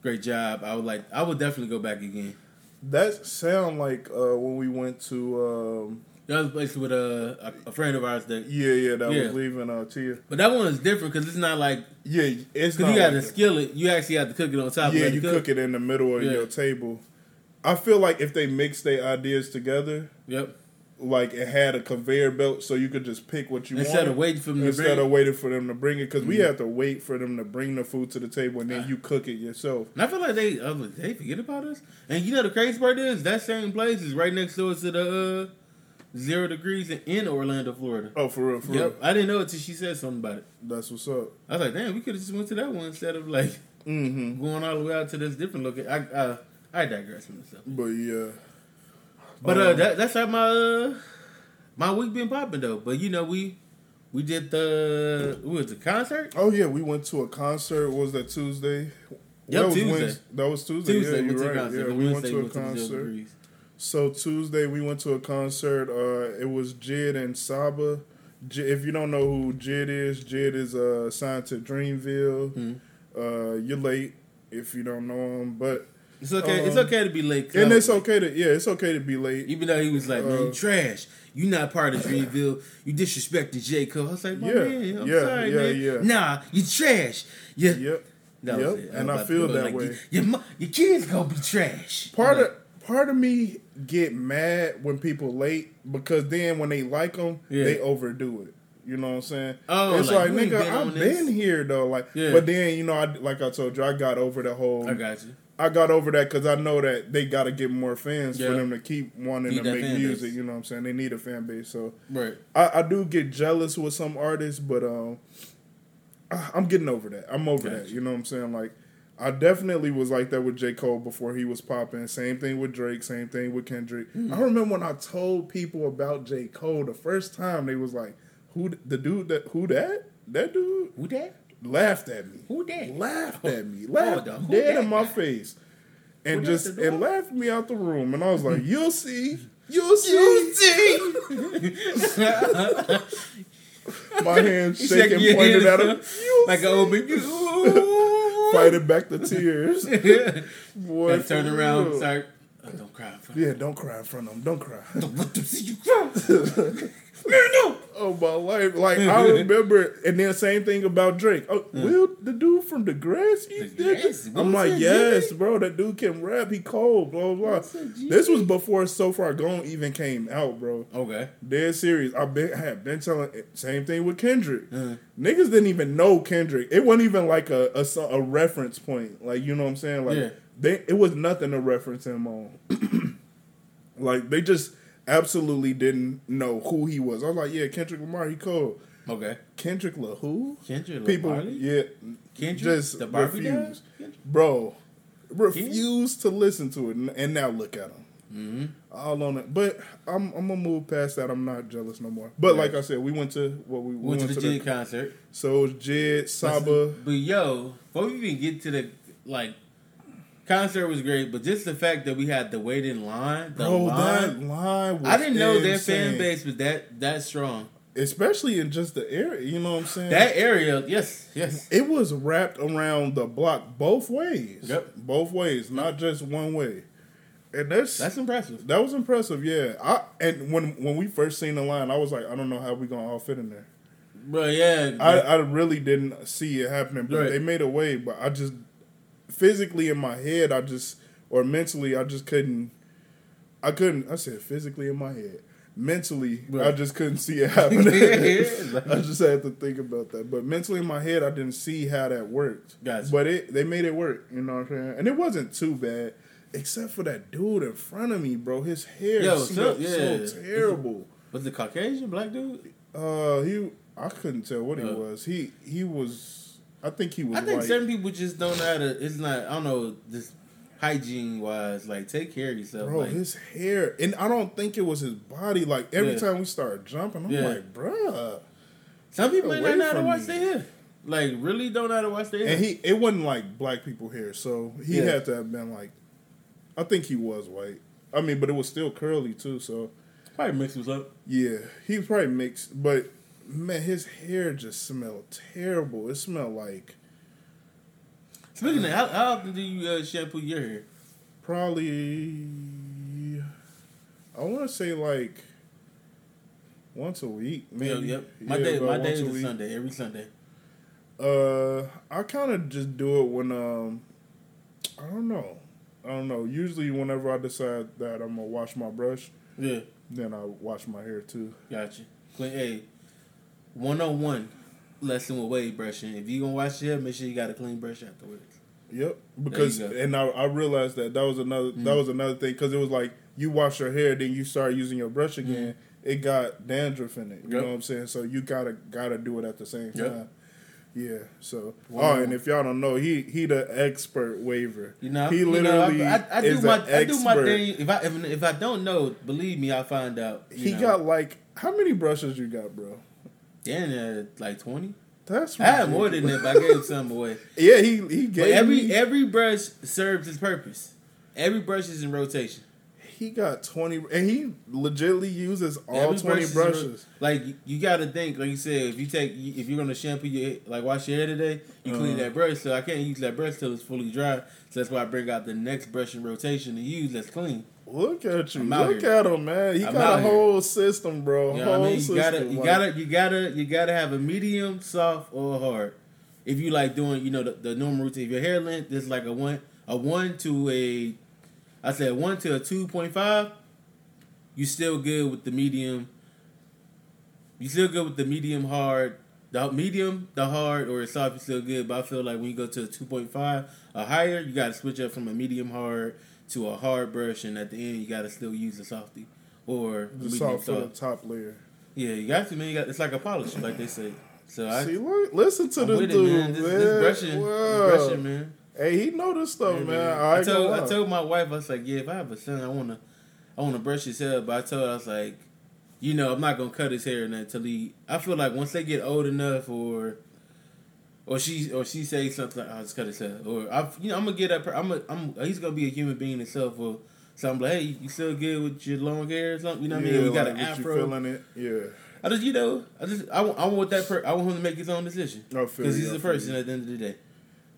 great job. I would like, I would definitely go back again. That sound like uh, when we went to, um, That was place with a, a, a friend of ours that, yeah, yeah, that Yeah. was leaving uh, Tia. but that one is different because it's not like Yeah, it's because you got like to that. skillet. You actually have to cook it on top. Yeah, you cook it in the middle of Yeah. your table. I feel like if they mix their ideas together, Yep. Like it had a conveyor belt, so you could just pick what you Instead wanted of waiting for them to instead of it. waiting for them to bring it, because we Mhm. have to wait for them to bring the food to the table and then you cook it yourself. And I feel like they, like, they forget about us. And you know the crazy part is that same place is right next door to the uh, zero degrees in, Orlando, Florida. Oh, for real, for Yep, real. I didn't know it till she said something about it. That's what's up. I was like, damn, we could have just went to that one instead of like Mm-hmm. going all the way out to this different location. I uh, I digress from myself. But yeah, But uh, Um, that, that's how my uh, my week been popping though. But you know, we we did the what was the concert oh yeah, we went to a concert. What was that Tuesday? Yep, that was Tuesday. Wednes- That was Tuesday. Tuesday. yeah, you're right. Yeah, we went to a went concert. So Tuesday we went to a concert. Uh, it was Jid and Saba. J- if you don't know who Jid is, Jid is uh, signed to Dreamville. Mhm. Uh, you're late if you don't know him, but It's okay. it's Um, okay to be late, and it's like- okay to yeah, it's okay to be late. Even though he was like, man, you Uh, trash. You not part of Dreamville. You disrespected J. Cole. I was like, my Yeah, man, I'm yeah, sorry, yeah, man. yeah. Nah, you trash. Yeah. Yep. That Yep, it. and I feel that like, way. Your, your, your kids gonna be trash. Part I'm of part of me get mad when people late because then when they like them, Yeah. they overdo it. You know what I'm saying? Oh, it's like, like, nigga, been I've this. been here though. Like, Yeah. but then you know, I, like I told you, I got over the whole. I got you. I got over that because I know that they got to get more fans Yeah. for them to keep wanting Need to make music. base. You know what I'm saying? They need a fan base. So Right. I, I do get jealous with some artists, but um, I- I'm getting over that. I'm over that. You know what I'm saying? Like, I definitely was like that with J. Cole before he was popping. Same thing with Drake. Same thing with Kendrick. Mm-hmm. I remember when I told people about J. Cole the first time, they was like, "Who the dude that? Who that? That dude?" Who that? Laughed at me. Who did? Laughed at me. Laughed who dead in my face, and just and laughed me out the room. And I was like, "You'll see." You'll see. You'll see. My hand shaking, shaking pointed at him. Like an see. old <laughs> baby. fighting back the tears. <laughs> Boy, and turn around, start. Oh, don't cry. in front Yeah, don't cry in front of him. Don't cry. Don't let them see you cry. <laughs> No. Oh my life! Like I <laughs> remember, and then same thing about Drake. Oh, Will the dude from Degrassi? Degrassi? What I'm like, yes, bro. That dude can rap. He cold. Blah blah. blah. What's that, Jimmy? This was before So Far Gone even came out, bro. Okay. Dead serious. I've been I have been telling same thing with Kendrick. Uh, Niggas didn't even know Kendrick. It wasn't even like a, a a reference point. Like you know what I'm saying? Like Yeah. they it was nothing to reference him on. <clears throat> like they just absolutely didn't know who he was. I was like, yeah, Kendrick Lamar, he cold. okay. Kendrick La who? Kendrick People, yeah, Kendrick, just the Barbie refuse, bro, refuse to listen to it, and, now look at him. Mm-hmm. All on it, but I'm I'm gonna move past that. I'm not jealous no more. But like I said, we went to what we, we Went to the Jid concert. So it was Jid, Saba. But yo, before we even get to the like concert was great, but just the fact that we had to wait in line, the Bro, line. line I didn't know their insane. fan base was that that strong. especially in just the area. You know what I'm saying? That area, yes, yes. it was wrapped around the block both ways. Yep. both ways, not just one way. And that's That's impressive. that was impressive. Yeah, I and when when we first seen the line, I was like, I don't know how we gonna all fit in there. But yeah, I, I really didn't see it happening, but Right. they made a way. But I just physically in my head, I just or mentally, I just couldn't. I couldn't. I said physically in my head. Mentally, I just couldn't see it <laughs> happening. I just had to think about that. But mentally in my head, I didn't see how that worked. Gotcha. But it they made it work. You know what I'm saying? And it wasn't too bad, except for that dude in front of me, bro. His hair Yo, smelled yeah. so terrible. was the Caucasian black dude? Uh, he I couldn't tell what he Uh. was. He he was. I think he was. I think white. certain people just don't know how to. It's not. I don't know. This hygiene wise, like take care of yourself. Bro, like, his hair, and I don't think it was his body. Like every Yeah. time we started jumping, I'm Yeah. like, bruh. some people away might not know how to from wash their hair. Like really don't know how to wash their hair. And he, it wasn't like black people hair, so he Yeah. had to have been like, I think he was white. I mean, but it was still curly too. So probably mix was up. yeah, he was probably mixed. But man, his hair just smelled terrible. It smelled like Speaking of, how, how often do you uh, shampoo your hair? probably. I want to say like once a week. Maybe. Yep, yep. My Yeah, day, my day is a week. Sunday. Every Sunday. Uh, I kind of just do it when um, I don't know, I don't know. Usually, whenever I decide that I'm gonna wash my brush, Yeah, then I wash my hair too. gotcha. Clean. Hey, one on one lesson with wave brushing. If you gonna wash your hair, make sure you got a clean brush afterwards. Yep, because and I, I realized that that was another that mm. was another thing because it was like you wash your hair, then you start using your brush again. Mm. It got dandruff in it. You Yep. know what I'm saying? So you gotta gotta do it at the same Yep. time. Yeah. So Wow. oh, and if y'all don't know, he he the expert waver. You know, he you know, literally I, I, I do my I do my thing. If I if, if I don't know, believe me, I find out. He know. got like how many brushes you got, bro? Damn uh, like twenty. That's right. I had more than that, but I gave some away. <laughs> Yeah, he he But gave every me, every brush serves its purpose. Every brush is in rotation. he got twenty, and he legitly uses all Every twenty brush is in ro- brushes. Like you, got to think, like you said, if you take if you're gonna shampoo your like wash your hair today, you clean Uh-huh. that brush. So I can't use that brush till it's fully dry. So that's why I bring out the next brush in rotation to use that's clean. Look at you, look here. at him, man. He I'm got a here. whole system, bro. You know whole I mean? You system. gotta, you like- gotta, you gotta, you gotta have a medium, soft, or hard. If you like doing, you know, the, the normal routine. If your hair length is like a one, a one to a, I said one to a two point five, you still good with the medium. You still good with the medium hard, the medium, the hard, or a soft. You still good, but I feel like when you go to a two point five, a higher, you gotta switch up from a medium hard to a hard brush, and at the end, you gotta still use a softy or the soft for the top layer. Yeah, you got to, man. You got it's like a polish, like they say. So I, See, look, listen to I'm this dude, it, man. man. This, this brushing, Wow. this brushing, man. Hey, he know this stuff, Yeah, man. I I, told told, I told my wife I was like, yeah, if I have a son, I wanna I wanna brush his hair. But I told her I was like, you know, I'm not gonna cut his hair until he. I feel like once they get old enough, or or she or she say something, like, I'll just cut his hair. Or I, you know, I'm gonna get that. Per- I'm a, I'm he's gonna be a human being himself. Or something like, hey, you still good with your long hair or something? You know what I mean? You got like, an afro. You feeling it? Yeah. I just, you know, I just, I, want- I want that. Per- I want him to make his own decision I because you, he's the person you. at the end of the day.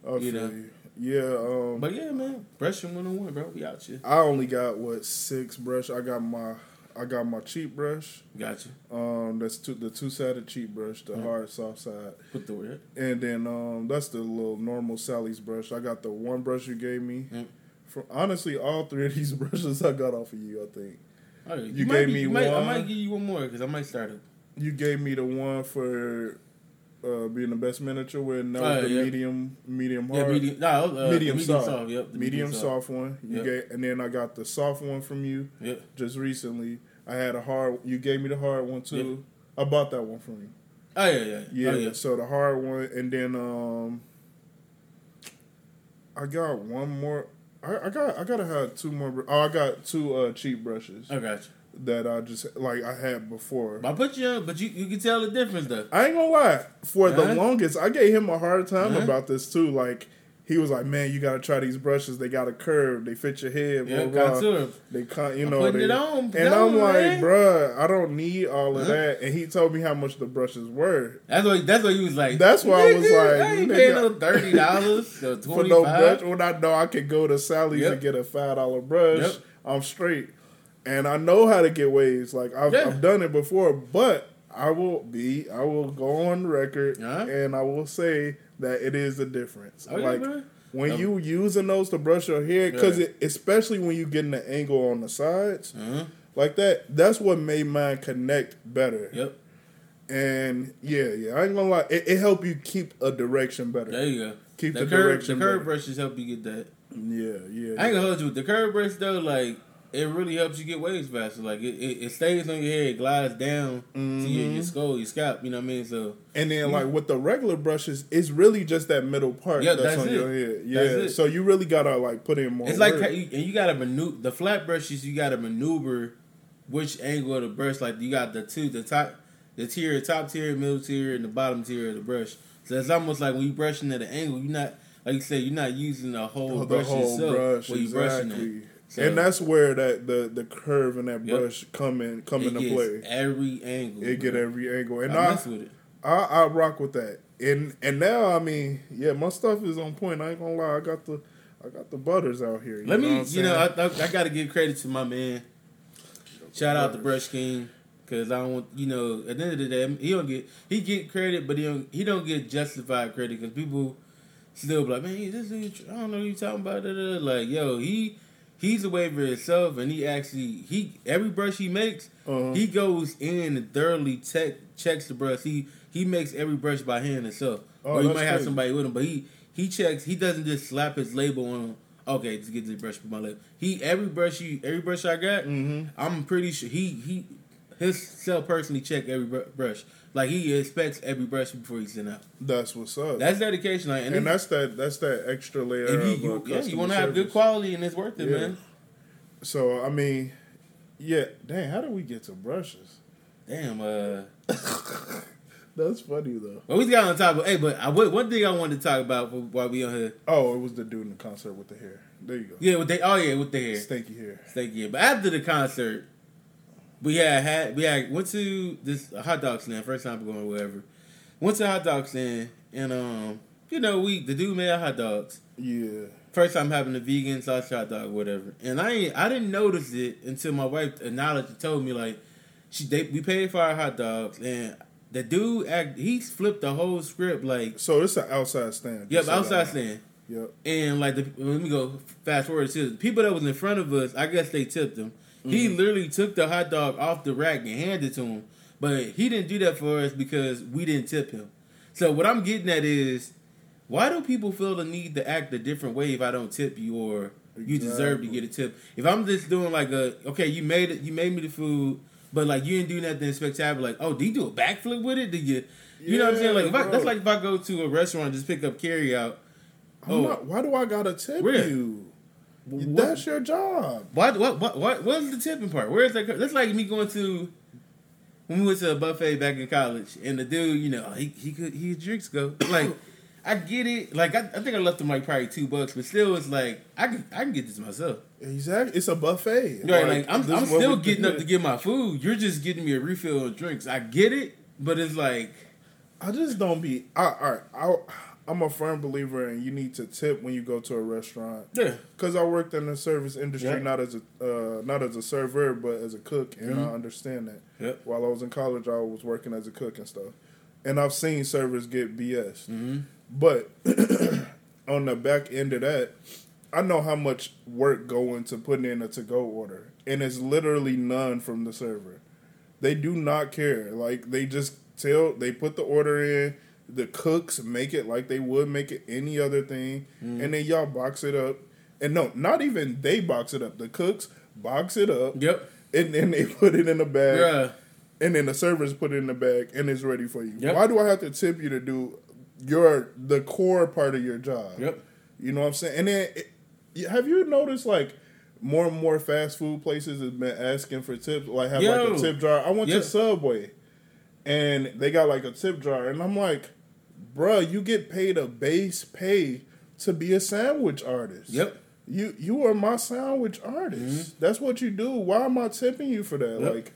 I you know. you. Yeah. Um, But yeah, man, brushing one on one, bro. We out here. I only got what six brush. I got my I got my cheap brush. Gotcha. Um, that's two, the two sided cheap brush, the Mhm. hard soft side, Put the word. and then um, that's the little normal Sally's brush. I got the one brush you gave me. Mm. For honestly, all three of these <laughs> brushes I got off of you. I think Oh, you, You gave be- me you might, I might give you one more because I might start it. you gave me the one for uh, being the best miniature with that was Oh, the yeah. medium medium hard. Yeah, medium. No, uh, medium, medium soft. soft. Yep. the medium soft one. You Yep. gave, and then I got the soft one from you Yep. just recently. I had a hard. You gave me the hard one too. I bought that one from you. Oh yeah, yeah. Yeah. Oh, yeah. So the hard one, and then um, I got one more. I, I got. I gotta have two more. Oh, I got two uh, cheap brushes I got you. That I just like I had before. I put you on, but you, you can tell the difference though. I ain't gonna lie. For the Uh-huh. longest, I gave him a hard time Uh-huh. about this too. Like he was like, "Man, you gotta try these brushes. They got a curve. They fit your head. Yeah, blah, blah. They con- you I'm know, they, it on. and No, I'm like, man. bruh, I don't need all of Huh? that. And he told me how much the brushes were That's what. That's what he was like. That's why I was like, I ain't paying no thirty dollars or <laughs> for no brush. When I know I could go to Sally's Yep. and get a five dollar brush, Yep. I'm straight. And I know how to get waves. Like I've, Yeah. I've done it before, but I will be. I will go on record Uh-huh. and I will say that it is a difference. Oh, like when Um, you using those to brush your hair, because Yeah. especially when you getting the angle on the sides Uh-huh. like that, that's what made mine connect better. Yep. And yeah, yeah, I ain't gonna lie, it, it helped you keep a direction better. There you go. Keep the, the curve. direction The curve better. brushes help you get that. Yeah, yeah. I ain't gonna hold you with the curve brush though. Like it really helps you get waves faster. Like it, it, it stays on your head, it glides down to your, Mm-hmm. your skull, your scalp. You know what I mean? So And then like with the regular brushes, it's really just that middle part Yeah, that's, that's on it. your head. Yeah. That's it. So you really gotta like put in more. it's like work. you, and you gotta maneuver the flat brushes. You gotta maneuver which angle of the brush. Like you got the two, the top, the tier, top tier, middle tier, and the bottom tier of the brush. So it's almost like when you brushing at an angle, you're not like you said, you're not using the whole Oh, the brush whole itself brush, when you brushing exactly. it. So and that's where that the the curve and that Yep. brush come in come it into gets play. every angle. It get every angle, and I I, mess with it. I I rock with that. And and now I mean, yeah, my stuff is on point. I ain't gonna lie, I got the I got the butters out here. You Let me, you know. I, I, I got to give credit to my man. Shout out to Brush King, cause I don't, want you know, at the end of the day, he don't get he get credit, but he don't he don't get justified credit because people still be like, man, this dude, I don't know what you talking about. Da, da, da." Like, yo, he he's a waiver himself, and he actually he every brush he makes, Uh-huh. he goes in and thoroughly check checks the brush. He he makes every brush by hand himself, Oh, or he might have somebody with him, but he he checks. He doesn't just slap his label on. Okay, just get this brush with my label. He every brush you every brush I got, Mhm. I'm pretty sure he he his self personally check every br- brush. Like he inspects every brush before he send out. That's what's up. That's dedication. Like, and, and that's that that's that extra layer of you, uh, yeah, you want to have good quality, and it's worth it, Yeah. man. So I mean, yeah, dang, how do we get to brushes? Damn. Uh, <laughs> That's funny though. well, we got on top of. Hey, but I one thing I wanted to talk about while we on here. Oh, it was the dude in the concert with the hair. There you go. Yeah, with they. Oh yeah, with the hair. Stinky hair. Thank you. But after the concert, we had had we had went to this hot dog stand first time going wherever. Went to hot dog stand and um you know we the dude made hot dogs. Yeah. First time having a vegan sausage hot dog whatever. And I ain't, I didn't notice it until my wife acknowledged and told me like she they, we paid for our hot dogs and the dude act he flipped the whole script like So it's an outside stand. yep just so y'all outside stand. Yep. And like the let me go fast forward to the people that was in front of us. I guess they tipped him. He mm-hmm. literally took the hot dog off the rack and handed it to him, but he didn't do that for us because we didn't tip him. So what I'm getting at is, why do people feel the need to act a different way if I don't tip you or you deserve to get a tip? If I'm just doing like a okay, you made it, you made me the food, but like you didn't do nothing spectacular. Like oh, did you do a backflip with it? Did you? You know what I'm saying? Like if I, that's like if I go to a restaurant and just pick up carry out. I'm Oh. not- why do I gotta tip Where? you? What- That's your job. What what what what what's the tipping part? Where is that? That's like me going to when we went to a buffet back in college, and the dude, you know, he he could he drinks go like. <coughs> I get it. Like I, I think I left him like probably two bucks, but still, it's like I can I can get this myself. Exactly. It's a buffet. Right? Like, I'm, I'm still getting up to get my food. You're just getting me a refill of drinks. I get it, but it's like I just don't be. I, all right. I, I'm a firm believer in you need to tip when you go to a restaurant. yeah, Because I worked in the service industry, not as a uh, not as a server, but as a cook, and Mhm. I understand that. Yep. While I was in college, I was working as a cook and stuff, and I've seen servers get BS. hmm But <clears throat> on the back end of that, I know how much work go into putting in a to go order, and it's literally none from the server. They do not care. Like they just tell they put the order in. The cooks make it like they would make it any other thing, mm-hmm. and then y'all box it up. And no, not even they box it up. The cooks box it up, yep, and then they <laughs> put it in a bag yeah, and then the servers put it in the bag and it's ready for you. Yep. Why do I have to tip you to do your the core part of your job? yep. You know what I'm saying? And then it, have you noticed like more and more fast food places have been asking for tips, like have Yo. like a tip jar. I went Yep. to Subway and they got like a tip jar, and I'm like, bruh, you get paid a base pay to be a sandwich artist. Yep. You you are my sandwich artist. That's what you do. Why am I tipping you for that? Mm-hmm. Yep. Like,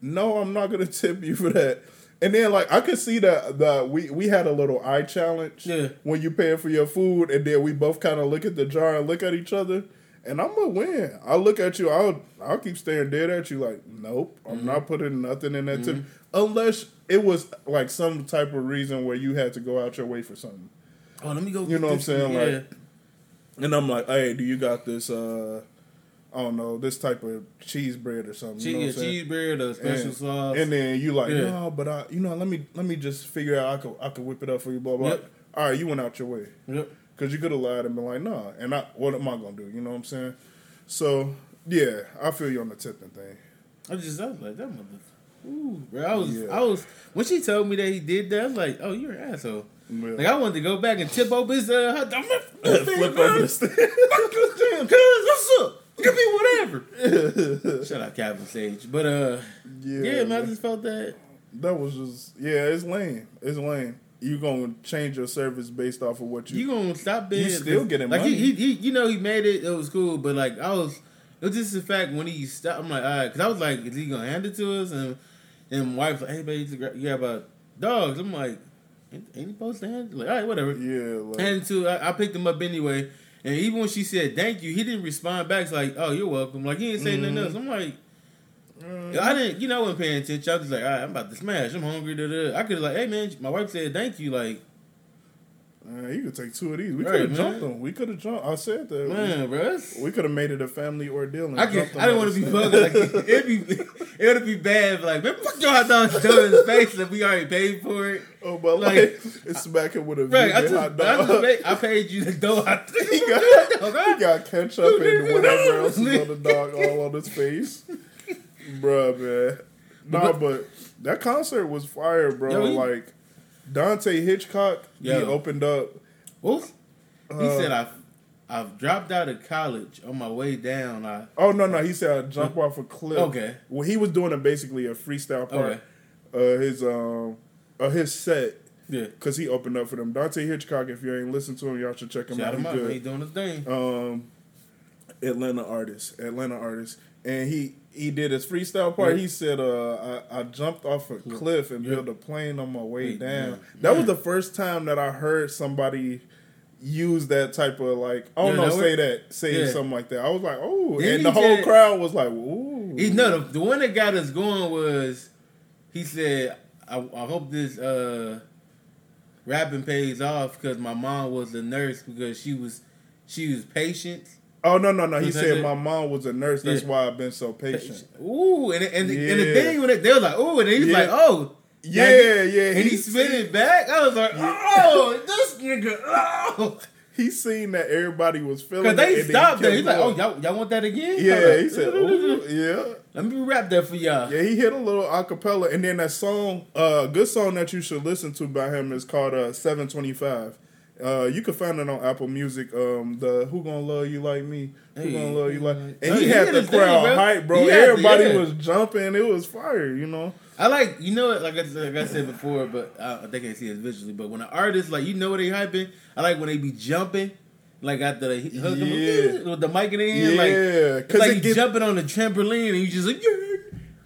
no, I'm not gonna <laughs> tip you for that. And then like I could see that the we we had a little eye challenge Yeah. when you paying for your food, and then we both kind of look at the jar and look at each other. And I'm gonna win. I look at you. I'll I'll keep staring dead at you. Like, nope, I'm Mm-hmm. not putting nothing in that tip unless it was like some type of reason where you had to go out your way for something. Oh, let me go. You know what I'm saying? Yeah. Like, and I'm like, hey, do you got this? uh I don't know this type of cheese bread or something. you know what yeah, I'm saying? cheese bread or special and, sauce. and then you like, Yeah. no, but I, you know, let me let me just figure out I could I could whip it up for you. Blah blah. Yep. All right, you went out your way yep. Because you could have lied and been like, nah. And I, what am I gonna do? You know what I'm saying? So yeah, I feel you on the tipping thing. I just I was like that mother. Ooh, bro. I was Yeah. I was when she told me that he did that. I was like, oh, you're an asshole. Yeah. Like I wanted to go back and tip over his uh. <laughs> Flip over the stand. <laughs> Fuck you, damn, cuz, what's up? Give me whatever. <laughs> Shout out Calvin Sage. But uh, Yeah, yeah, man, I just felt that. That was just yeah, it's lame. It's lame. You gonna change your service based off of what you? You gonna stop being You still getting like money. He, he, he, you know, he made it. It was cool, but like I was, it was just the fact when he stopped. I'm like, all right, because I was like, is he gonna hand it to us? And and my wife's like, hey, babe, you got about dogs. I'm like, ain't, ain't he supposed to hand? it? Like, all right, whatever. yeah, like, And to I, I picked him up anyway. And even when she said thank you, he didn't respond back. It's like, oh, you're welcome. Like he didn't say nothing Mhm. else. I'm like, mm, I didn't, you know, I wasn't paying attention. I was just like, all right, I'm about to smash. I'm hungry. Da, da. I could have like, hey man, my wife said thank you. Like, uh, you could take two of these. We Right, could have jumped them. We could have jumped. I said that. man, bro, We could have made it a family ordeal. And I can I didn't want to be bugging. Like <laughs> it'd be it would be bad. Like man, fuck your hot dog throw in his face if we already paid for it. Oh, but like- like, it's smacking with a Right? I just, hot I, dog. just paid, I paid you to throw hot he got, <laughs> he got ketchup and whatever else is on the dog all on his face. Bruh, man. Nah, but that concert was fire, bro. Yo, he- like, Deante' Hitchcock, he opened up. He Uh, said I've I've dropped out of college on my way down. I Oh, no, no. He said, I jumped off a cliff. Okay. Well, he was doing a, basically a freestyle part. Okay. Uh, his, um, uh, his set. yeah. Because he opened up for them. Deante' Hitchcock, if you ain't listened to him, y'all should check him Shout out. him He out. good. He doing his thing. um Atlanta artist, Atlanta artist, and he he did his freestyle part. Yeah. He said, "Uh, I, I jumped off a cliff and Yeah. built a plane on my way down." down. That was the first time that I heard somebody use that type of like don't know that say that say Yeah. something like that. I was like, "Oh!" Then and the whole said- crowd was like, "Ooh!" He no, the, the one that got us going was he said, I, I hope this uh rapping pays off because my mom was a nurse because she was she was patient. Oh no no no! He said my mom was a nurse. That's Yeah. why I've been so patient. Ooh, and and, and the thing when it, they was like, ooh, and he's Yeah. like, oh, Yeah, yeah. and he, he's spit it back. I was like, oh, <laughs> this nigga, oh, He seen that everybody was feeling because they it, and then he stopped there. He's like, oh, y'all, y'all want that again? Yeah, like, he said, <laughs> Ooh, yeah. Let me rap that for y'all. Yeah, he hit a little acapella, and then that song, uh, a good song that you should listen to by him is called uh, "Seven Twenty Five. Uh, you can find it on Apple Music. Um, the "Who Gonna Love You Like Me," "Who Hey, Gonna Love You Like," uh, and he he had the his thing, crowd bro. hype, bro. He Everybody yeah. was jumping. It was fire, you know. I like you know like I, like I said before, but I, they can't see it visually. But when an artist like you know what they hyping, I like when they be jumping, like after they hook them Yeah. with the mic in the like yeah, it's because like you get, jumping on the trampoline and you just like, yeah.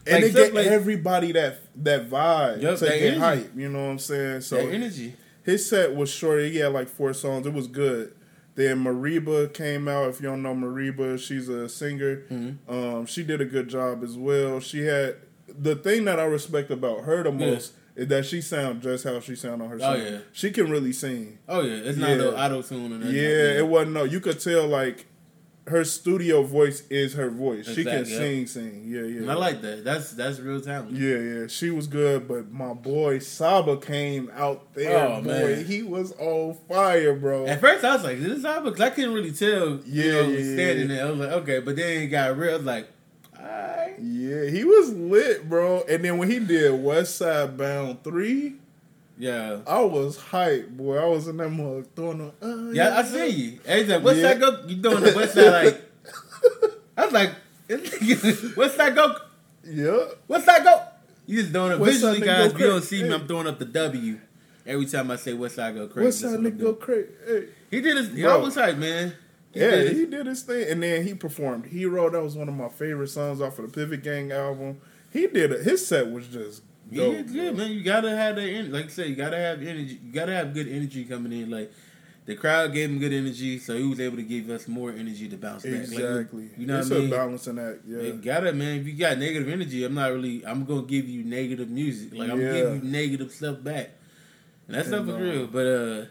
and like it get like- everybody that that vibe Yup, to that get energy. hype. You know what I'm saying? So that energy. His set was short. He had like four songs. It was good. Then Mereba came out. If you don't know Mereba, she's a singer. Mm-hmm. Um, she did a good job as well. She had the thing that I respect about her the Yeah. most is that she sound just how she sound on her Oh, song. yeah. She can really sing. Oh yeah, it's not Yeah. no auto tune nothing. Yeah, it wasn't no. You could tell like her studio voice is her voice. she can yeah. sing, sing. Yeah, yeah. And I like that. That's that's real talent. Yeah, yeah, she was good, but my boy Saba came out there. Oh, boy, man. he was on fire, bro. At first, I was like, "This is because I couldn't really tell." Yeah, you know, yeah, standing yeah. there, I was like, "Okay," but then it got real. I was like, "Alright." Yeah, he was lit, bro. And then when he did West Side Bound three, Yeah, I was hyped, boy. I was in that mug throwing them. Uh, yeah, I see you. Hey, like, what's Yeah. that go? You doing the West Side like? <laughs> I was like, "What's that go? Yeah, What's that go?" You just doing it West visually, guys. If you don't see me, I'm throwing up the W. Every time I say West Side go crazy, What's that nigga go crazy? Hey. He did his. I was hype, man. He Yeah, did his- he did his thing, and then he performed "Hero." That was one of my favorite songs off of the Pivot Gang album. He did it. His set was just Yeah, dope. yeah, man. You gotta have that. en- Like I said, you gotta have energy. You gotta have good energy coming in. Like the crowd gave him good energy, so he was able to give us more energy to bounce back. Like, Exactly. you know it's what I mean? It's a balancing act. Yeah. You gotta, man. If you got negative energy, I'm not really. I'm gonna give you negative music. Like I'm Yeah. gonna give you negative stuff back. And that stuff And, is uh, real. But uh,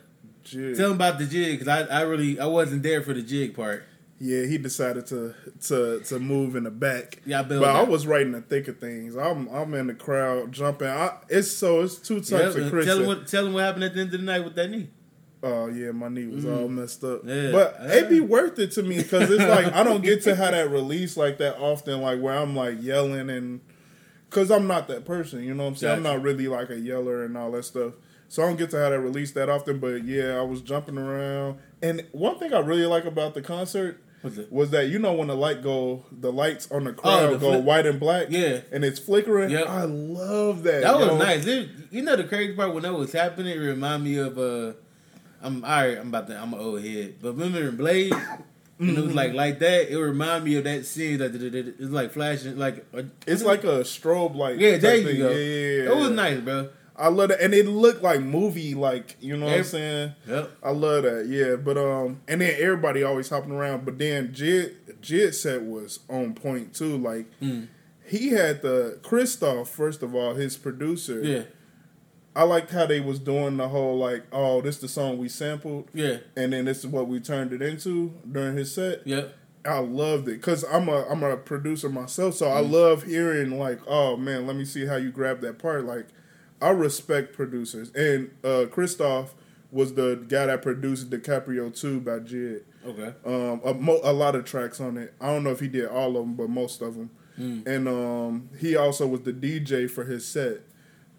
Jig. tell him about the jig because I, I really I wasn't there for the jig part. Yeah, he decided to to to move in the back. Yeah, I But built. I was right in the thick of things. I'm I'm in the crowd jumping. I, it's so it's two types of Chris. tell him what tell him what happened at the end of the night with that knee. Oh yeah, my knee was all messed up. Mm. Yeah. But Yeah. it be worth it to me because it's like I don't get to have that <laughs> release like that often, like where I'm like yelling and because I'm not that person. You know what I'm saying? I'm not really like a yeller and all that stuff. So I don't get to have that release that often. But yeah, I was jumping around. And one thing I really like about the concert? Was that you know when the light go, the lights on the crowd Oh, the go flick- white and black. Yeah. and it's flickering. Yep. I love that. That was yo. nice. It, you know the crazy part when that was happening, it reminded me of uh I'm all right, I'm about to I'm an old head. But remember in Blade? And it Mm-hmm. was like like that. It reminded me of that scene that it's like flashing like uh, It's like a strobe light. yeah, there you thing. go. Yeah, yeah, yeah. It was nice, bro. I love that, and it looked like movie, like you know what I'm saying. Yep. I love that, yeah. But um, and then everybody always hopping around. But then Jid Jid set was on point too. Like Mm. he had the Christo first of all, his producer. Yeah, I liked how they was doing the whole like, oh, this the song we sampled, yeah, and then this is what we turned it into during his set. yep. I loved it because I'm a I'm a producer myself, so Mm. I love hearing like, oh man, let me see how you grab that part. Like, I respect producers, and uh Christo was the guy that produced DiCaprio 2 by Jid. Okay. Um, a, mo- a lot of tracks on it. I don't know if he did all of them, but most of them. Mm. And um, he also was the DJ for his set.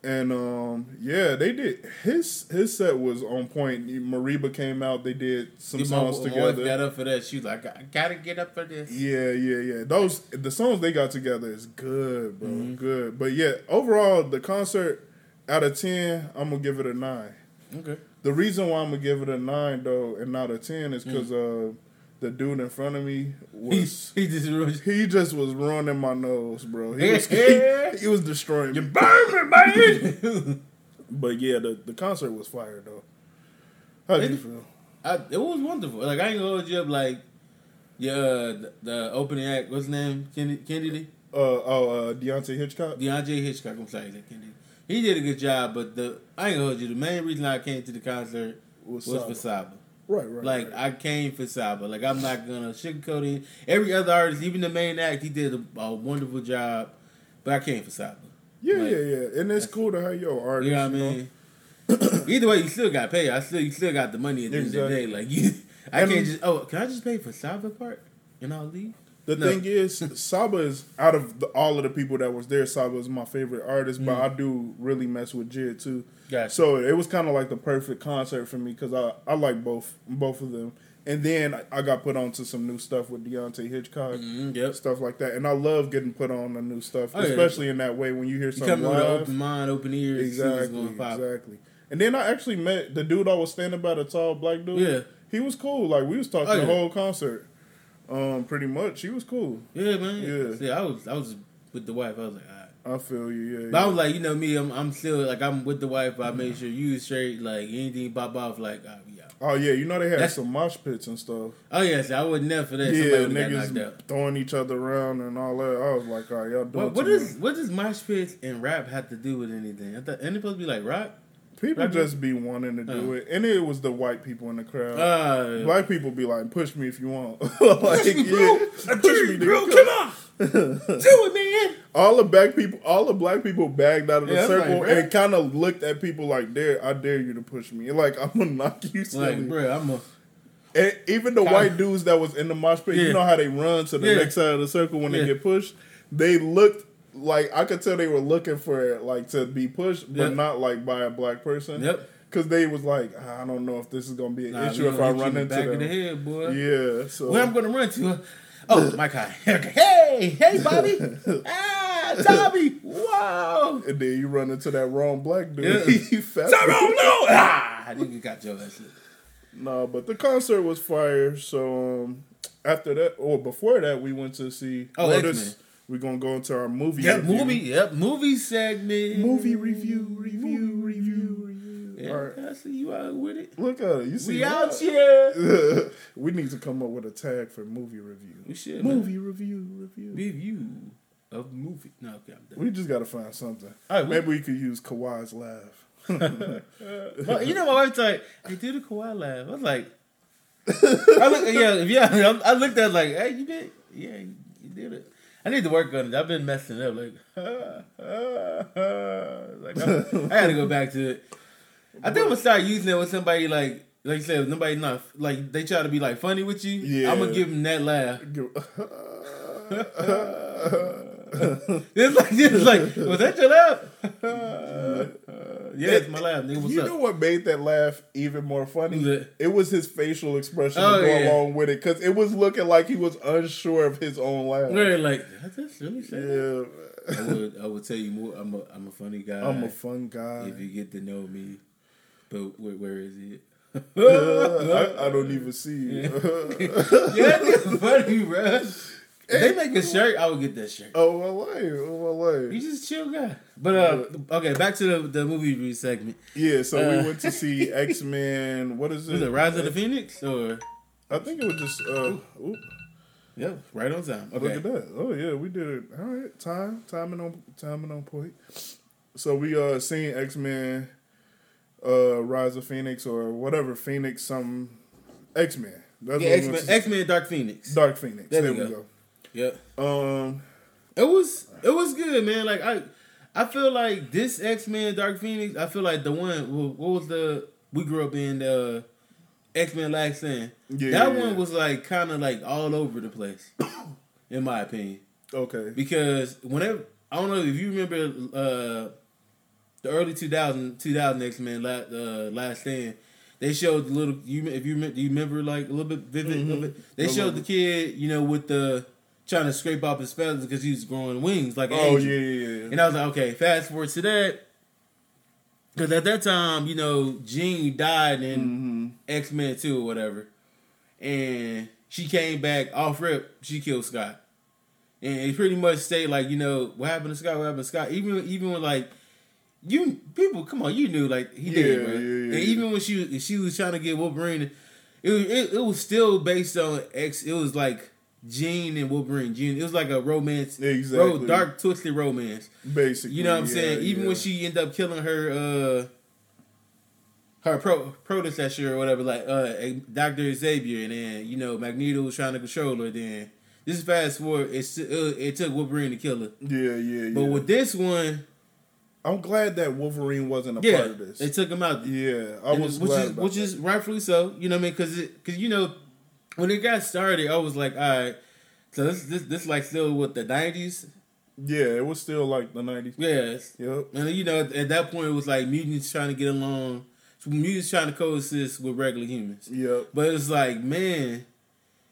And um, yeah, they did his his set was on point. Mereba came out. They did some My, songs my wife together. got up for that. She was like, I gotta get up for this. Yeah, yeah, yeah. Those the songs they got together is good, bro. Mm-hmm. Good. But yeah, overall the concert out of ten, I'm gonna give it a nine. Okay. The reason why I'm gonna give it a nine though and not a ten is because Mm. uh the dude in front of me <laughs> He, was he just ruined. he just was ruining my nose, bro. He was <laughs> Yeah. <laughs> he, was destroying me. Burn me, baby. But yeah, the, the concert was fire though. How did you feel? I, it was wonderful. Like I ain't gonna hold you up. Like, yeah, the, the opening act. What's his name? Kennedy. Kennedy. Uh oh, uh Deante' Hitchcock. DeAndre Hitchcock. I'm sorry, Kennedy. He did a good job, but the I ain't gonna hold you. The main reason I came to the concert Was was for Saba. Right, right. Like right. I came for Saba. Like I'm not gonna sugarcoat it. Every other artist, even the main act, he did a, a wonderful job. But I came for Saba. yeah, like- yeah, yeah. And it's cool to have your artist. You know what I mean? Either way, you still got paid. I still you still got the money at the end of the day. Like you, <laughs> I And- can't just oh can I just pay for Saba part and I'll leave? The No. thing is, Saba is out of the, all of the people that was there. Saba is my favorite artist, but I do really mess with Jid too. Mm. Gotcha. So it was kind of like the perfect concert for me because I, I like both both of them. And then I- got put on to some new stuff with Deante' Hitchcock, Mhm, yep. stuff like that. And I love getting put on the new stuff, Oh, yeah. especially in that way when you hear You something an live. open mind, open ears. Exactly, exactly. And then I actually met the dude I was standing by, the tall black dude. Yeah. he was cool. Like we was talking Oh, the yeah. whole concert. Um, pretty much, he was cool. Yeah, man. Yeah. See, I was I was with the wife. I was like, all right. I feel you. Yeah, But I was like, you know me, I'm I'm still like I'm with the wife. I made sure you straight. Like anything pop off, like ah, we out. Oh yeah, you know they had That's- some mosh pits and stuff. Oh yes, I would never for that. yeah, Somebody would've got knocked niggas throwing each other around and all that. I was like, all right, y'all doing What, what does what does mosh pits and rap have to do with anything? I thought ain't it supposed to be like rock? People Rap- just be wanting to do Uh. it, and it was the white people in the crowd. Uh, Black people be like, push me if you want. <laughs> like, me, bro. yeah, push me, bro, come on, do it, man. <laughs> All the black people, all the black people bagged out of the Yeah, circle like, and kind of looked at people like, "Dare, I dare you to push me." Like I'm gonna <laughs> knock you silly. Like, bro, I'm a And even the Kinda- white dudes that was in the mosh pit, Yeah. you know how they run to the Yeah. next side of the circle when they get pushed. They looked like I could tell they were looking for it, like to be pushed, but Yep. not like by a black person. Yep. Because they was like, I don't know if this is gonna be an Nah, issue if I run into back them. of the head, boy. Yeah. So Where I'm gonna run to? Oh, <laughs> my guy. <laughs> hey, hey, Bobby. <laughs> ah, Tommy, wow. And then you run into that wrong black dude. Yeah. He fat. Tyrone, no, ah, I think you got your ass. No, but the concert was fire. So um, after that, or before that, we went to see. Oh, this- We're gonna go into our movie. Yep, review. movie, yep, movie segment. movie review, review, review, review. Yeah, All right, I see you out with it. look at it. You see, We out <laughs> here. we need to come up with a tag for movie review. We should man. Movie review, review. review of movie. No, okay, I'm done. We just gotta find something. All right, Maybe we could use Kawhi's laugh. <laughs> Well, you know, my wife's like, "I did a Kawhi laugh." I was like, <laughs> I look, yeah, yeah. I looked at it like, "Hey, you did, yeah, you did it." I need to work on it. I've been messing up. Like, <laughs> like I got to go back to it. I think I'm gonna start using it with somebody like, like you said, nobody not like they try to be like funny with you. Yeah. I'm gonna give them that laugh. <laughs> <laughs> <laughs> It's like, it's like, was that your laugh? yeah, it's my laugh. Nigga, what's you up? know what made that laugh even more funny? Who's that? It was his facial expression Oh, to go yeah. along with it because it was looking like he was unsure of his own laugh. We're like, "Did I just really say? Yeah, I would, I would tell you more. I'm a, I'm a funny guy. I'm a fun guy. if you get to know me, but where, where is it? <laughs> I, I don't even see you. <laughs> yeah, that's funny, bro. If they make a shirt, I would get that shirt. oh my life, oh my You life. just chill guy. But uh, okay, back to the the movie review segment. Yeah, so Uh, we went to see <laughs> X Men. What is it? Was it Rise of the Phoenix or? I think it was just. Uh, oop, Yeah, right on time. Look Okay. at that. Oh yeah, we did it. All right, time, timing on, timing on point. So we uh seen X Men, uh, Rise of Phoenix or whatever Phoenix some X Men. That's Yeah, X Men, X Men, Dark Phoenix. Dark Phoenix. There There, we we go. go. Yep. Um, It was it was good, man. Like I I feel like this X Men Dark Phoenix. I feel like the one what was the we grew up in the X Men Last Stand. Yeah, that yeah, one yeah. was like kind of like all over the place, <coughs> in my opinion. okay. Because whenever I don't know if you remember uh the early 2000 2000 X Men la, uh, Last Stand. They showed the little you if you do you remember like a little bit vivid of it? They A showed the kid you know with the trying to scrape off his feathers because he was growing wings like Oh yeah, yeah, yeah. And I was like, okay, fast forward to that. Because at that time, you know, Jean died in Mm-hmm. X Men 2 or whatever. And she came back off rip, she killed Scott. And it pretty much stayed like, you know, what happened to Scott, what happened to Scott. Even even when like you people, come on, you knew like he did, Yeah, bro. yeah, yeah, and even when she she was trying to get Wolverine, it it, it was still based on X. It was like Jean and Wolverine. Jean, it was like a romance, Exactly. ro- dark twisted romance. Basically, You know what I'm yeah, saying? Even yeah. when she ended up killing her uh her pro predecessor or whatever, like uh Doctor Xavier, and then you know Magneto was trying to control her. Then this is fast forward, it's it, it took Wolverine to kill her. yeah, yeah, yeah. But with this one, I'm glad that Wolverine wasn't a yeah, part of this. they took him out. yeah, I And was which glad is which that. is rightfully so. You know what I mean? Because because you know when it got started, I was like, all right. So this this this like still with the nineties, yeah, it was still like the '90s. yes. Yep. And you know, at that point, it was like mutants trying to get along. So mutants trying to coexist with regular humans. Yep. But it's like, man,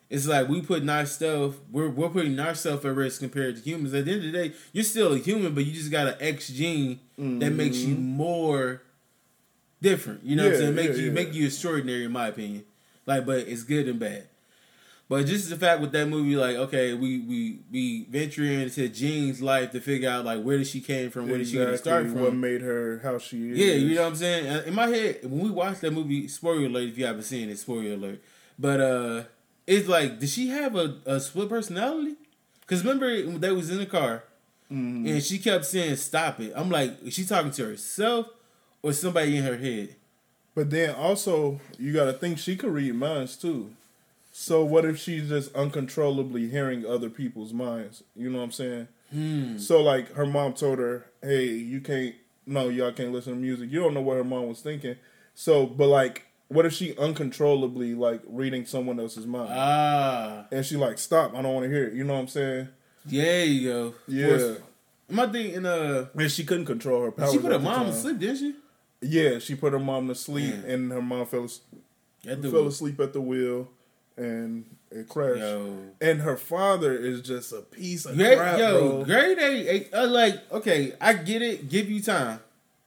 it's like we putting ourselves, we're we're putting ourselves at risk compared to humans. At the end of the day, you're still a human, but you just got an X gene that makes you more different. You know what I'm Mm-hmm. Saying? Make yeah, you yeah. make you extraordinary, in my opinion. Like, but it's good and bad. But just the fact with that movie, like, okay, we we we venture into Jean's life to figure out like where did she came from, where did she get from. What made her how she is? Yeah, you know what I'm saying. In my head, when we watched that movie, spoiler alert if you haven't seen it, spoiler alert. But uh, it's like, did she have a, a split personality? Because remember, they was in the car, Mm-hmm. and she kept saying, "Stop it." I'm like, is she talking to herself or somebody in her head? But then also, you got to think she could read minds too. So what if she's just uncontrollably hearing other people's minds? You know what I'm saying? Hmm. So like her mom told her, "Hey, you can't. No, y'all can't listen to music. You don't know what her mom was thinking." So, but like, what if she uncontrollably like reading someone else's mind? Ah, and she like, "Stop! I don't want to hear it." You know what I'm saying? Yeah, you go. Yeah. My thing in uh, And she couldn't control her powers. she put her mom to sleep, didn't she? Yeah, she put her mom to sleep, Yeah. and her mom fell, fell asleep at the wheel, and It crashed. Yo. And her father is just a piece of Great, crap, yo, bro. grade A, A- uh, like okay, I get it. Give you time,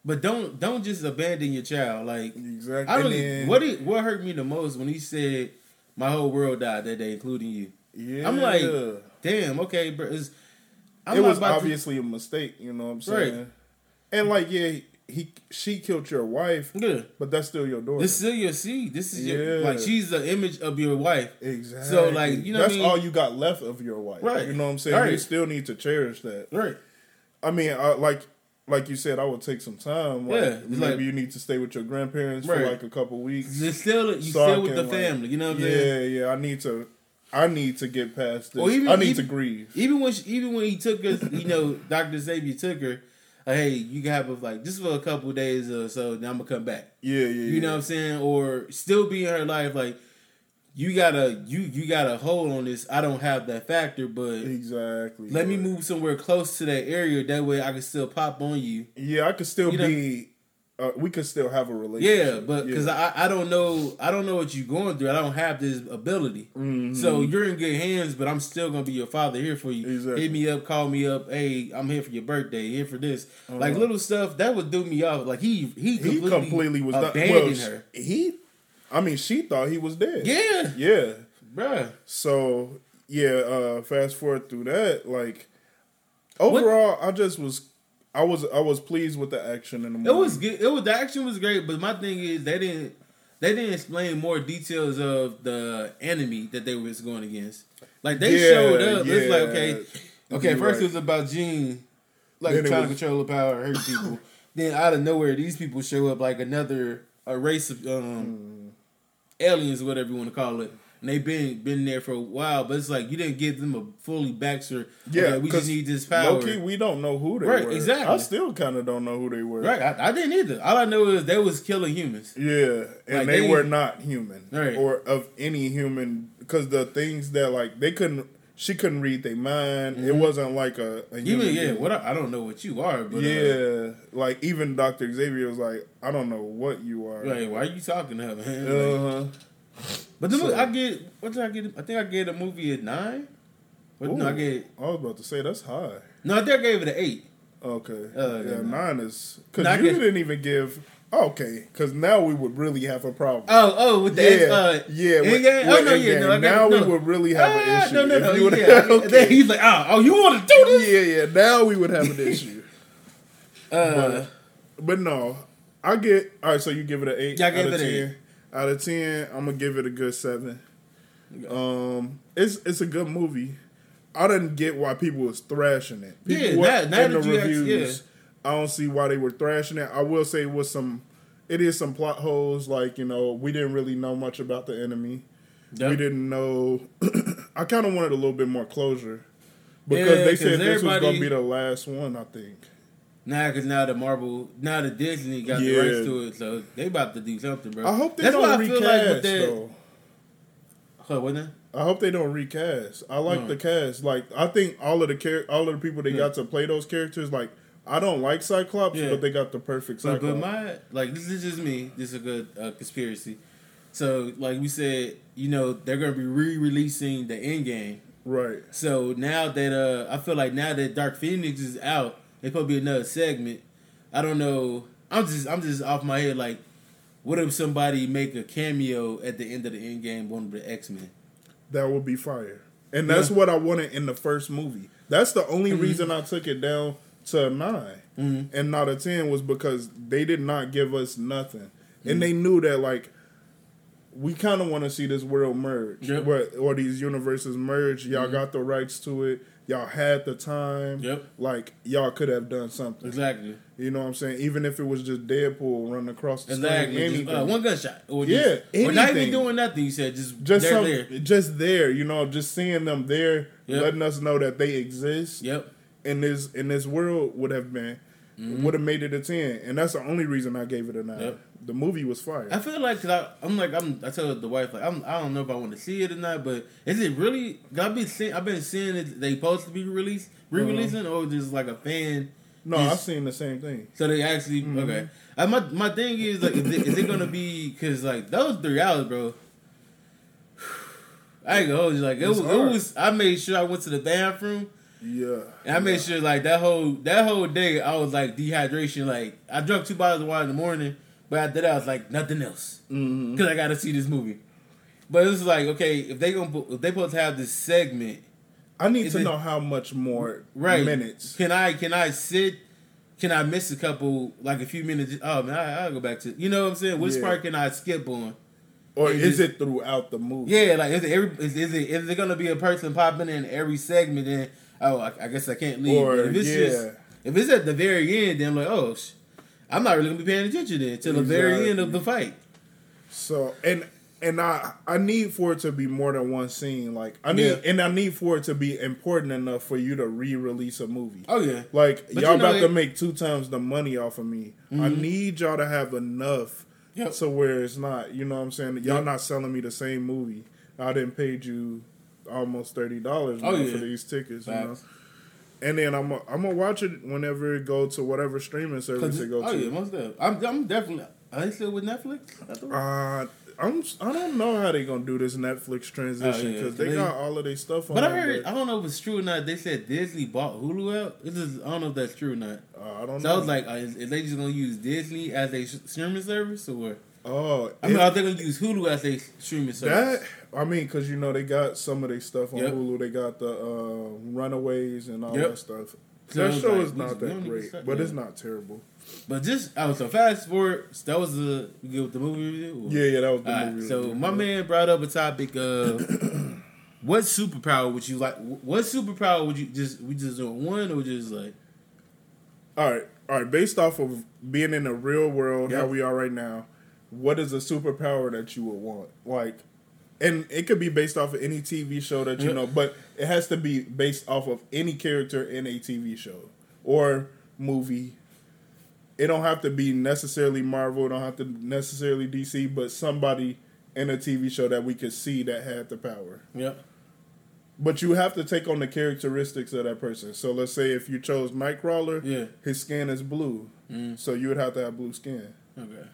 but don't don't just abandon your child. Like Exactly. I don't. Then- what it, what hurt me the most when he said my whole world died that day, including you. Yeah. I'm like, Damn. Okay, bro. It was about to- obviously a mistake. You know what I'm Right. saying? And like, yeah, he she killed your wife, Yeah. but that's still your daughter. This is still your seed. This is your like she's the image of your wife. exactly. So, like, you know what that's I mean? all you got left of your wife. Right. You know what I'm saying? Right. You still need to cherish that. Right. I mean, I, like like you said, I would take some time. Like, Yeah, maybe like- you need to stay with your grandparents for like a couple weeks. It's still you So still with the like, family. You know what I'm yeah, saying? yeah. I need to. I need to get past this. Or even- I need even- to grieve. Even when she, even when he took us, you know, Doctor Xavier took her. Hey, you can have a, like just for a couple of days or so. Then I'm gonna come back. Yeah, yeah. You know what I'm saying? Or still be in her life. Like you gotta you you got a hold on this. I don't have that factor, but Exactly. let me move somewhere close to that area. That way I can still pop on you. Yeah, I could still You know- be. Uh, we could still have a relationship. Yeah, but because I, I don't know I don't know what you're going through. I don't have this ability. Mhm. So you're in good hands, but I'm still gonna be your father here for you. Exactly. Hit me up, call me up. Hey, I'm here for your birthday. Here for this, like Uh-huh. little stuff that would do me off. Like he he he completely, completely was done. abandoned well, her. He, I mean, she thought he was dead. Yeah, yeah. bruh. So yeah, uh, fast forward through that, like overall, I just was, I was, I was pleased with the action in the movie. It was good. It was the action was great, but my thing is they didn't they didn't explain more details of the enemy that they was going against. Like they Yeah, showed up. It's like okay, okay. You're First right. it was about Jean, like Then trying to control the power, hurt people. <laughs> then out of nowhere, these people show up like another a race of um, aliens, whatever you want to call it. And they've been been there for a while, but it's like you didn't give them a fully backstory. Yeah, okay, we just need this power. Low-key, we don't know who they Right, were. exactly. I still kind of don't know who they were. Right, I, I didn't either. All I know is they was killing humans. Yeah, and Like, they, they- were not human, Right. or of any human, because the things that like they couldn't, she couldn't read their mind. It wasn't like a, a human. Even yeah, being. what I, I don't know what you are, but uh, yeah, like even Doctor Xavier was like, I don't know what you are. like why are you talking to her, man? Uh-huh. But the so- movie, I get what did I get? I think I gave the movie a nine. What, no, I Ooh. gave I was about to say that's high. no, I think I gave it an eight. Okay, Uh, yeah, nine is because No, you guess- didn't even give. Okay, because now we would really have a problem. Oh, oh, with the yeah, uh, yeah. with- Endgame? Oh no, yeah, no, I now no. we would really have Ah, an issue. No, no, no. you yeah, <laughs> okay. Then he's like, oh, oh, you want to do this? yeah, yeah. Now we would have an <laughs> issue. Uh, But no, I get all right. So you give it an eight Yeah, I out gave of it an ten. eight. Out of ten, I'm gonna give it a good seven. Um, it's it's a good movie. I didn't get why people was thrashing it. People Yeah, now- now in the that you ask- reviews, I don't see why they were thrashing it. I will say with some, it is some plot holes. Like you know, we didn't really know much about the enemy. Yep. We didn't know. <clears throat> I kind of wanted a little bit more closure because Yeah, they said this was gonna be the last one. I think. Nah, because now the Marvel, now the Disney got the rights to it, so they about to do something, bro. I hope they That's don't recast feel like that. though. Huh, now? I hope they don't recast. I like the cast. Like I think all of the char- all of the people they Hmm. got to play those characters. Like I don't like Cyclops, Yeah. but they got the perfect But, Cyclops. but my like this is just me. This is a good uh, conspiracy. So like we said, you know they're gonna be re-releasing the end game. right. So now that uh, I feel like now that Dark Phoenix is out, it could be another segment. I don't know. I'm just I'm just off my head. Like, what if somebody make a cameo at the end of the end game, one of the X Men? That would be fire. And that's Yeah. what I wanted in the first movie. That's the only Mhm. reason I took it down to a 9 Mhm. and not a ten was because they did not give us nothing, Mm-hmm. and they knew that like we kind of want to see this world merge, Yep. or these universes merge. Y'all Mhm. got the rights to it. Y'all had the time. Yep. Like y'all could have done something. Exactly. You know what I'm saying? Even if it was just Deadpool running across the Exactly. screen, Just, uh, one gunshot. Or Yeah, just, or not even doing nothing. You said just just some, there. just there, you know, just seeing them there, Yep. letting us know that they exist Yep. in this in this world would have been Mhm. would have made it a ten, and that's the only reason I gave it a nine. Yep. The movie was fire. I feel like cause I, I'm like I'm. I tell the wife like I'm. I don't know if I want to see it or not, but is it really? I've been seeing. I've been seeing it. They supposed to be released, re-releasing, or just like a fan. no, I've seen the same thing. So they actually Mhm. okay. Uh, my my thing is like, is it, is it gonna be? Cause like those three hours, bro. <sighs> I ain't gonna hold you like it was, it was. I made sure I went to the bathroom. Yeah. And I made sure like that whole that whole day I was like dehydration. Like I drank two bottles of water in the morning, but after that I was like nothing else mm-hmm. because I got to see this movie. But it's like okay, if they gonna if they supposed to have this segment, I need to it- know how much more right? minutes. Can I can I sit? Can I miss a couple like a few minutes? Oh man, I, I'll go back to you know what I'm saying. Which Yeah. part can I skip on? Or and is just- it throughout the movie? Yeah, like is it every is, is it is it gonna be a person popping in every segment? Then oh, I, I guess I can't leave. Or, if it's yeah. just if it's at the very end, then I'm like, oh, sh- I'm not really gonna be paying attention then till the very end of the fight. So and and I I need for it to be more than one scene. Like I need Yeah. and I need for it to be important enough for you to re-release a movie. Oh yeah, Like But y'all you know about to make two times the money off of me. I mm-hmm. need y'all to have enough Yep. so where it's not, you know what I'm saying? Y'all Yep. not selling me the same movie. I didn't paid you almost thirty dollars Oh, for these tickets, you know. And then I'm i I'm gonna watch it whenever it go to whatever streaming service it go oh to. Oh yeah, most definitely. I'm I'm definitely. Are they still with Netflix? I Uh, I'm I don't know how they gonna do this Netflix transition Oh, yeah, they, they- got all of their stuff on. but I heard I don't know if it's true or not. They said Disney bought Hulu out. This is I don't know if that's true or not. uh, I don't So know. I was like, uh, is, is they just gonna use Disney as a streaming service or? Oh, I mean, it- are they gonna use Hulu as a streaming service? that I mean, because you know they got some of their stuff on Yep. Hulu. They got the uh, Runaways and all Yep. that stuff. So that show like, is not that great, but it's not terrible. But just I was so fast forward. That was the you the movie review. or- Yeah, yeah, that was the Alright, movie. so my man brought up a topic of <coughs> what superpower would you like? What superpower would you just we just doing one or just like All right, all right. Based off of being in the real world, how we are right now, what is a superpower that you would want? Like, and it could be based off of any TV show that you know, but it has to be based off of any character in a TV show or movie. It don't have to be necessarily Marvel. It don't have to necessarily DC, but somebody in a TV show that we could see that had the power. yeah But you have to take on the characteristics of that person. So let's say if you chose Nightcrawler, yeah his skin is blue, mm, so you would have to have blue skin. okay.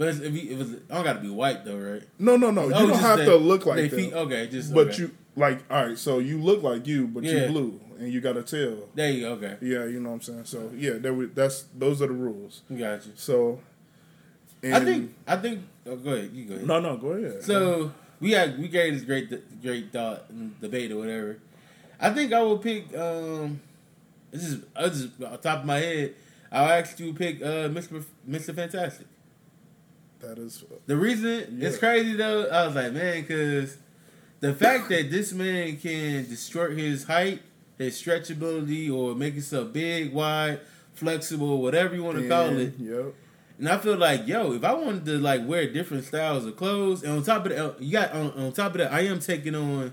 But it's, if you, if it's, I don't got to be white though, right? No, no, no. You Oh, don't have they- to look they like feet- that. Okay, just But okay. you like all right. So you look like you, but Yeah. you blue, and you got a tail. there you go. Okay, Yeah, you know what I'm saying. So yeah, that we, that's those are the rules. got you. So I think I think. Oh, go ahead. You go ahead. no, no, go ahead. So we had we gave this great great thought and debate or whatever. I think I would pick. um This is I just off top of my head. I'll actually pick uh Mr. Mr. Fantastic. That is The reason it's crazy though, I was like, man, because the fact that this man can distort his height, his stretchability, or make himself big, wide, flexible, whatever you want to call it. Yep. And I feel like, yo, if I wanted to like wear different styles of clothes, and on top of that, uh, you got on, on top of that, I am taking on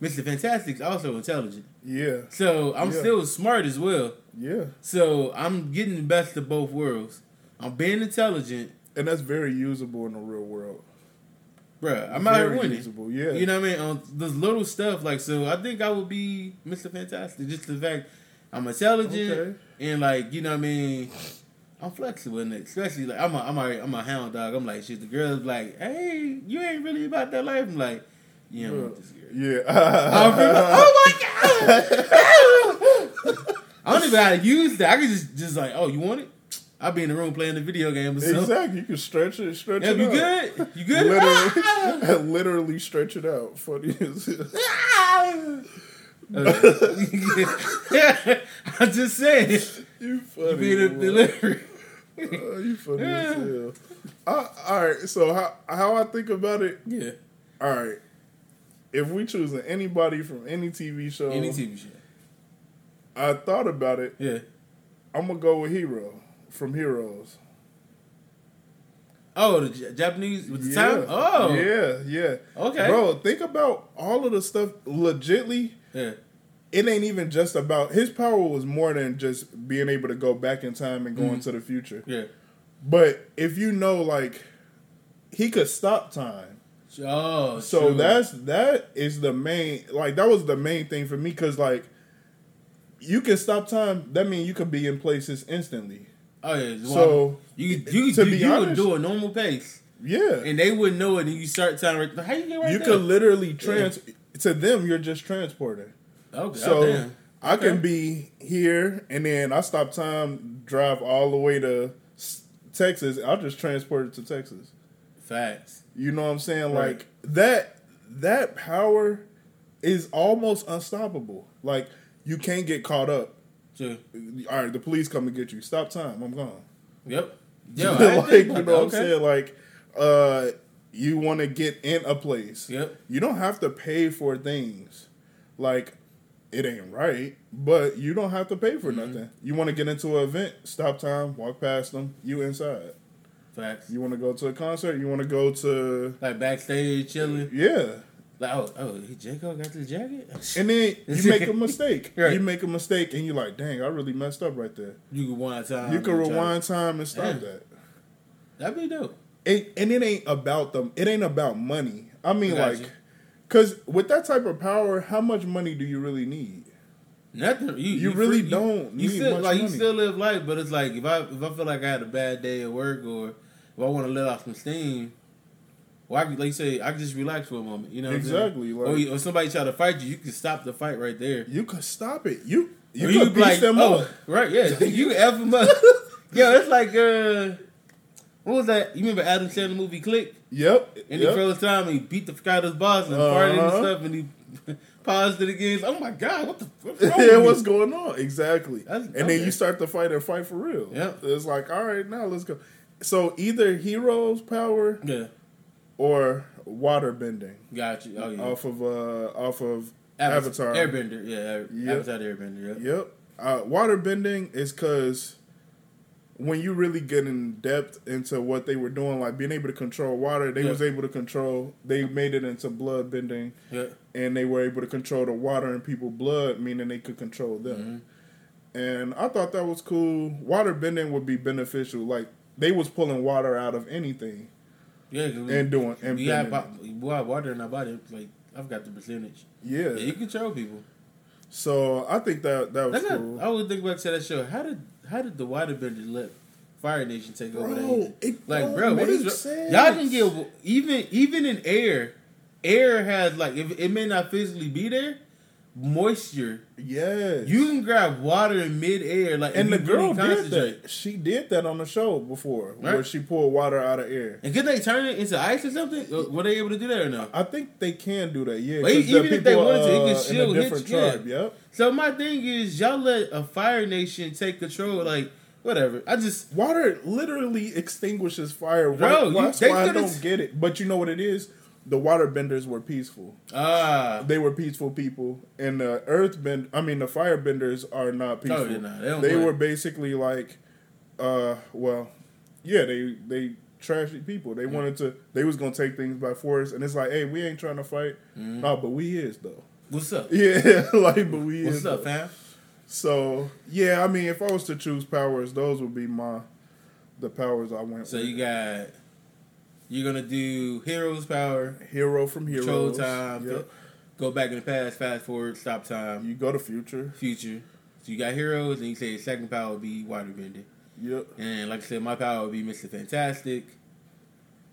Mr. Fantastic's also intelligent, Yeah. so I'm Yeah. still smart as well. Yeah. So I'm getting the best of both worlds. I'm being intelligent, And that's very usable in the real world. bruh. I'm out here winning. usable. Yeah. You know what I mean? On this little stuff, like so, I think I would be Mr. Fantastic. Just the fact I'm intelligent Okay. and like you know what I mean. I'm flexible in it, especially like I'm a I'm a I'm a hound dog. I'm like shit. The girls like, hey, you ain't really about that life. I'm like, yeah, I'm this girl. Yeah. <laughs> oh my god! <laughs> I don't even know how to use that. I can just just like, oh, you want it? I'll be in the room playing the video game or something. exactly. You can stretch it. Stretch Yeah, it. you out. good? You good? Literally, <laughs> literally stretch it out. Funny as <laughs> I'm just saying. you funny. You be the delivery. Oh, you funny as hell. I, all right, so how how I think about it? Yeah. All right, if we choosing anybody from any TV show, Any TV show. I thought about it. Yeah. I'm gonna go with Hiro from Heroes. Oh, the J- Japanese with the time? Oh. yeah, yeah. Okay. bro. Think about all of the stuff. Legitly, Yeah. it ain't even just about his power was more than just being able to go back in time and go Mhm. into the future. Yeah. But if you know, like, he could stop time. Oh, So true. that's that is the main like that was the main thing for me because like you can stop time. That means you could be in places instantly. Oh yeah. So you you you, you would honest- do a normal pace. Yeah, and they wouldn't know it. And you start time right. How you get right you there? could literally trans to them. You're just transporting. Okay, So oh. I can be here, and then I stop time, drive all the way to S- Texas. I'll just transport it to Texas. facts. You know what I'm saying? Right. Like that. That power is almost unstoppable. Like you can't get caught up. Sure. All right, the police come and get you. Stop time. I'm gone. Yep. <laughs> Yo, like you know what I'm saying? Like, uh, you want to get in a place. Yep. You don't have to pay for things. Like, it ain't right, but you don't have to pay for Mm-hmm. nothing. You want to get into an event, stop time, walk past them, you inside. Facts. You want to go to a concert, you want to go to Like backstage chilling. yeah. Like oh oh, J Cole got this jacket. And then you make a mistake. <laughs> Right. You make a mistake and you're like, dang, I really messed up right there. you can wind time. you can try- rewind time and stop Yeah. that. That'd be dope. it, and it ain't about them. It ain't about money. I mean, like, you. because with that type of power, how much money do you really need? Nothing. You, You really free- don't You, need still much like you still live life, but it's like if I if I feel like I had a bad day at work or if I want to let off some steam, well, I could, like you say, I can just relax for a moment. You know? Exactly, like- or, you- or somebody try to fight you, you can stop the fight right there. You could stop it. You you Or could could be beat them oh, up. right? Yeah, <laughs> you can f them up. Yo, it's like uh, what was that? You remember Adam Sandler movie Click? Yep. And yep. he froze time and he beat the fuck of his boss and farted and Uh-huh. stuff and he <laughs> paused it again. Oh my god, what the what's <laughs> yeah, what's going on? Exactly. That's- and then you start the fight and fight for real. Yep. It's like, all right, now let's go. So either heroes power Yeah, or water bending got you. Oh yeah, off of uh off of Avatar. Avatar. Airbender. Yeah, Yep. Avatar Airbender. Yeah. Yep. Uh, water bending is because when you really get in depth into what they were doing, like being able to control water, they Yeah. was able to control. They made it into blood bending, Yeah. and they were able to control the water in people's blood, meaning they could control them. Mm-hmm. And I thought that was cool. Water bending would be beneficial. Like they was pulling water out of anything Yeah, and doing and we have, bending bo- we have water in our body. Like I've got the percentage. yeah. Yeah, you control people. So I think that that was That's not, cool. I would think back to that show. How did how did the Waterbender let Fire Nation take over that? Bro, it Like, bro, what is sense. y'all can get even even in air. Air has like if it may not physically be there, moisture. Yes. You can grab water in midair, like And the girl really did that. She did that on the show before, where she poured water out of air. And could they turn it into ice or something? Were they able to do that or no? I think they can do that. Yeah, even the if they wanted to, it could uh, still hit different yeah. tribe. Yep. So my thing is, y'all let a Fire Nation take control. Like whatever. I just Water literally extinguishes fire. Bro, you- that's why I don't get it. But you know what it is? The waterbenders were peaceful. ah. They were peaceful people, and the earthbend. I mean, the firebenders are not peaceful. Yeah, nah, they they were basically like, uh, well, yeah, they they trashy people. They wanted to. They was gonna take things by force, and it's like, hey, we ain't trying to fight. Mm-hmm. No, but we is though. What's up? <laughs> Yeah, like, but we is What's is. up, though. fam? So yeah, I mean, if I was to choose powers, those would be my the powers I went. So with. you got you're gonna do heroes power, Hiro from heroes. control time, Yep. go back in the past, fast forward, stop time, You go to future. future. So you got heroes, and you say second power would be waterbending. Yep. And like I said, my power would be Mr. Fantastic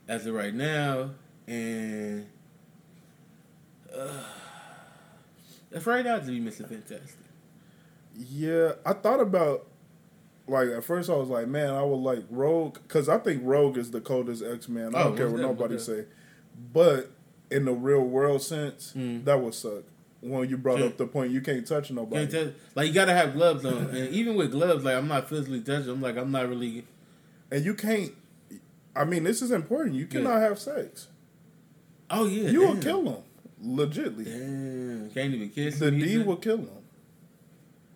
as of right now. And uh, <sighs> that's right now to be Mr. Fantastic. Yeah, I thought about like at first I was like, man, I would like Rogue because I think Rogue is the coldest X Man. I Oh, don't care what nobody say, but in the real world sense, Mm. that would suck. When you brought up the point, you can't touch nobody. Can't tell, like you gotta have gloves on, and even with gloves, like I'm not physically touching. I'm like I'm not really. and you can't. I mean, this is important. You Yeah. cannot have sex. Oh yeah, you will kill them. Legitly, Damn, can't even kiss. the D will kill him.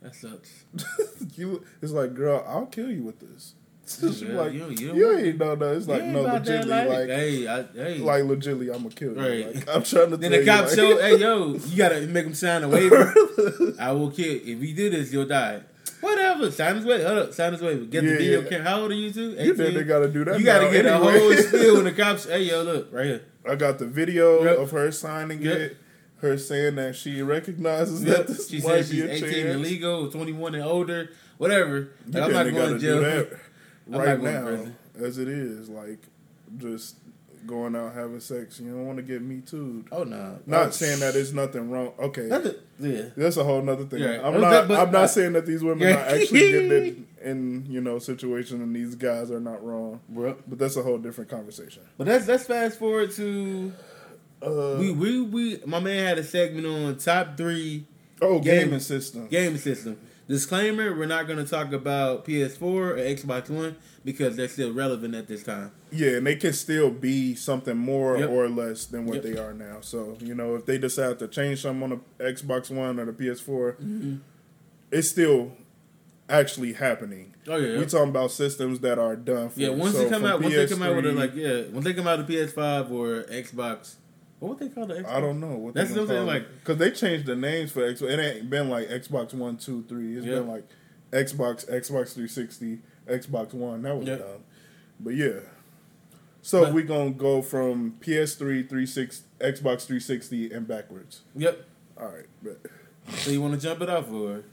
That sucks. <laughs> you, it's like, girl, I'll kill you with this. <laughs> She's Yeah, like, you- you, you ain't know that. It's like, no, legitly, life. like, hey, I, hey. like legitly, I'm gonna kill you. Right. Like, I'm trying <laughs> to. then tell the you, cop like- show, hey yo, you gotta make him sign a waiver. I will kill. If we do this, you'll die. Whatever. Sign his waiver. Hold up. Sign his waiver. Get Yeah, the video yeah. camera. How old are you two? You think they gotta do that? You gotta get anyway. a whole spiel when the cops. Hey yo, look right here. I got the video Yep. of her signing Yep. it. Her saying that she recognizes Yep. that this She might said be a 18 chance. and legal, 21 and older, whatever. Like, I'm not going to jail. <laughs> right not now, as it is. Like, just going out having sex. You don't want to get me too. Oh no, Not Oh, saying that there's nothing wrong. Okay, That's a, yeah. that's a whole nother thing. Yeah. I'm not. but- I'm not saying that these women Yeah. are <laughs> actually getting in, in you know situations and these guys are not wrong. Bro. But that's a whole different conversation. But let's let's fast forward to Uh, we we we. My man had a segment on top three oh, game- gaming system. gaming system. Disclaimer: We're not going to talk about PS4 or Xbox One because they're still relevant at this time. Yeah, and they can still be something more Yep. or less than what Yep. they are now. So you know, if they decide to change something on the Xbox One or the PS4, Mm-hmm. it's still actually happening. Oh yeah, We talking about systems that are done. For yeah. Once so they come out, once they come out with a like yeah, once they come out with PS5 or Xbox, what would they call the Xbox? I don't know what That's what I'm saying, like- because they changed the names for Xbox. It ain't been like Xbox One, Two, Three. It's Yeah. been like Xbox, Xbox 360, Xbox One. That was Yeah. dumb. But yeah. So But- we gonna go from PS3, 360, Xbox 360, and backwards. Yep. All right, but So you want to jump it off or?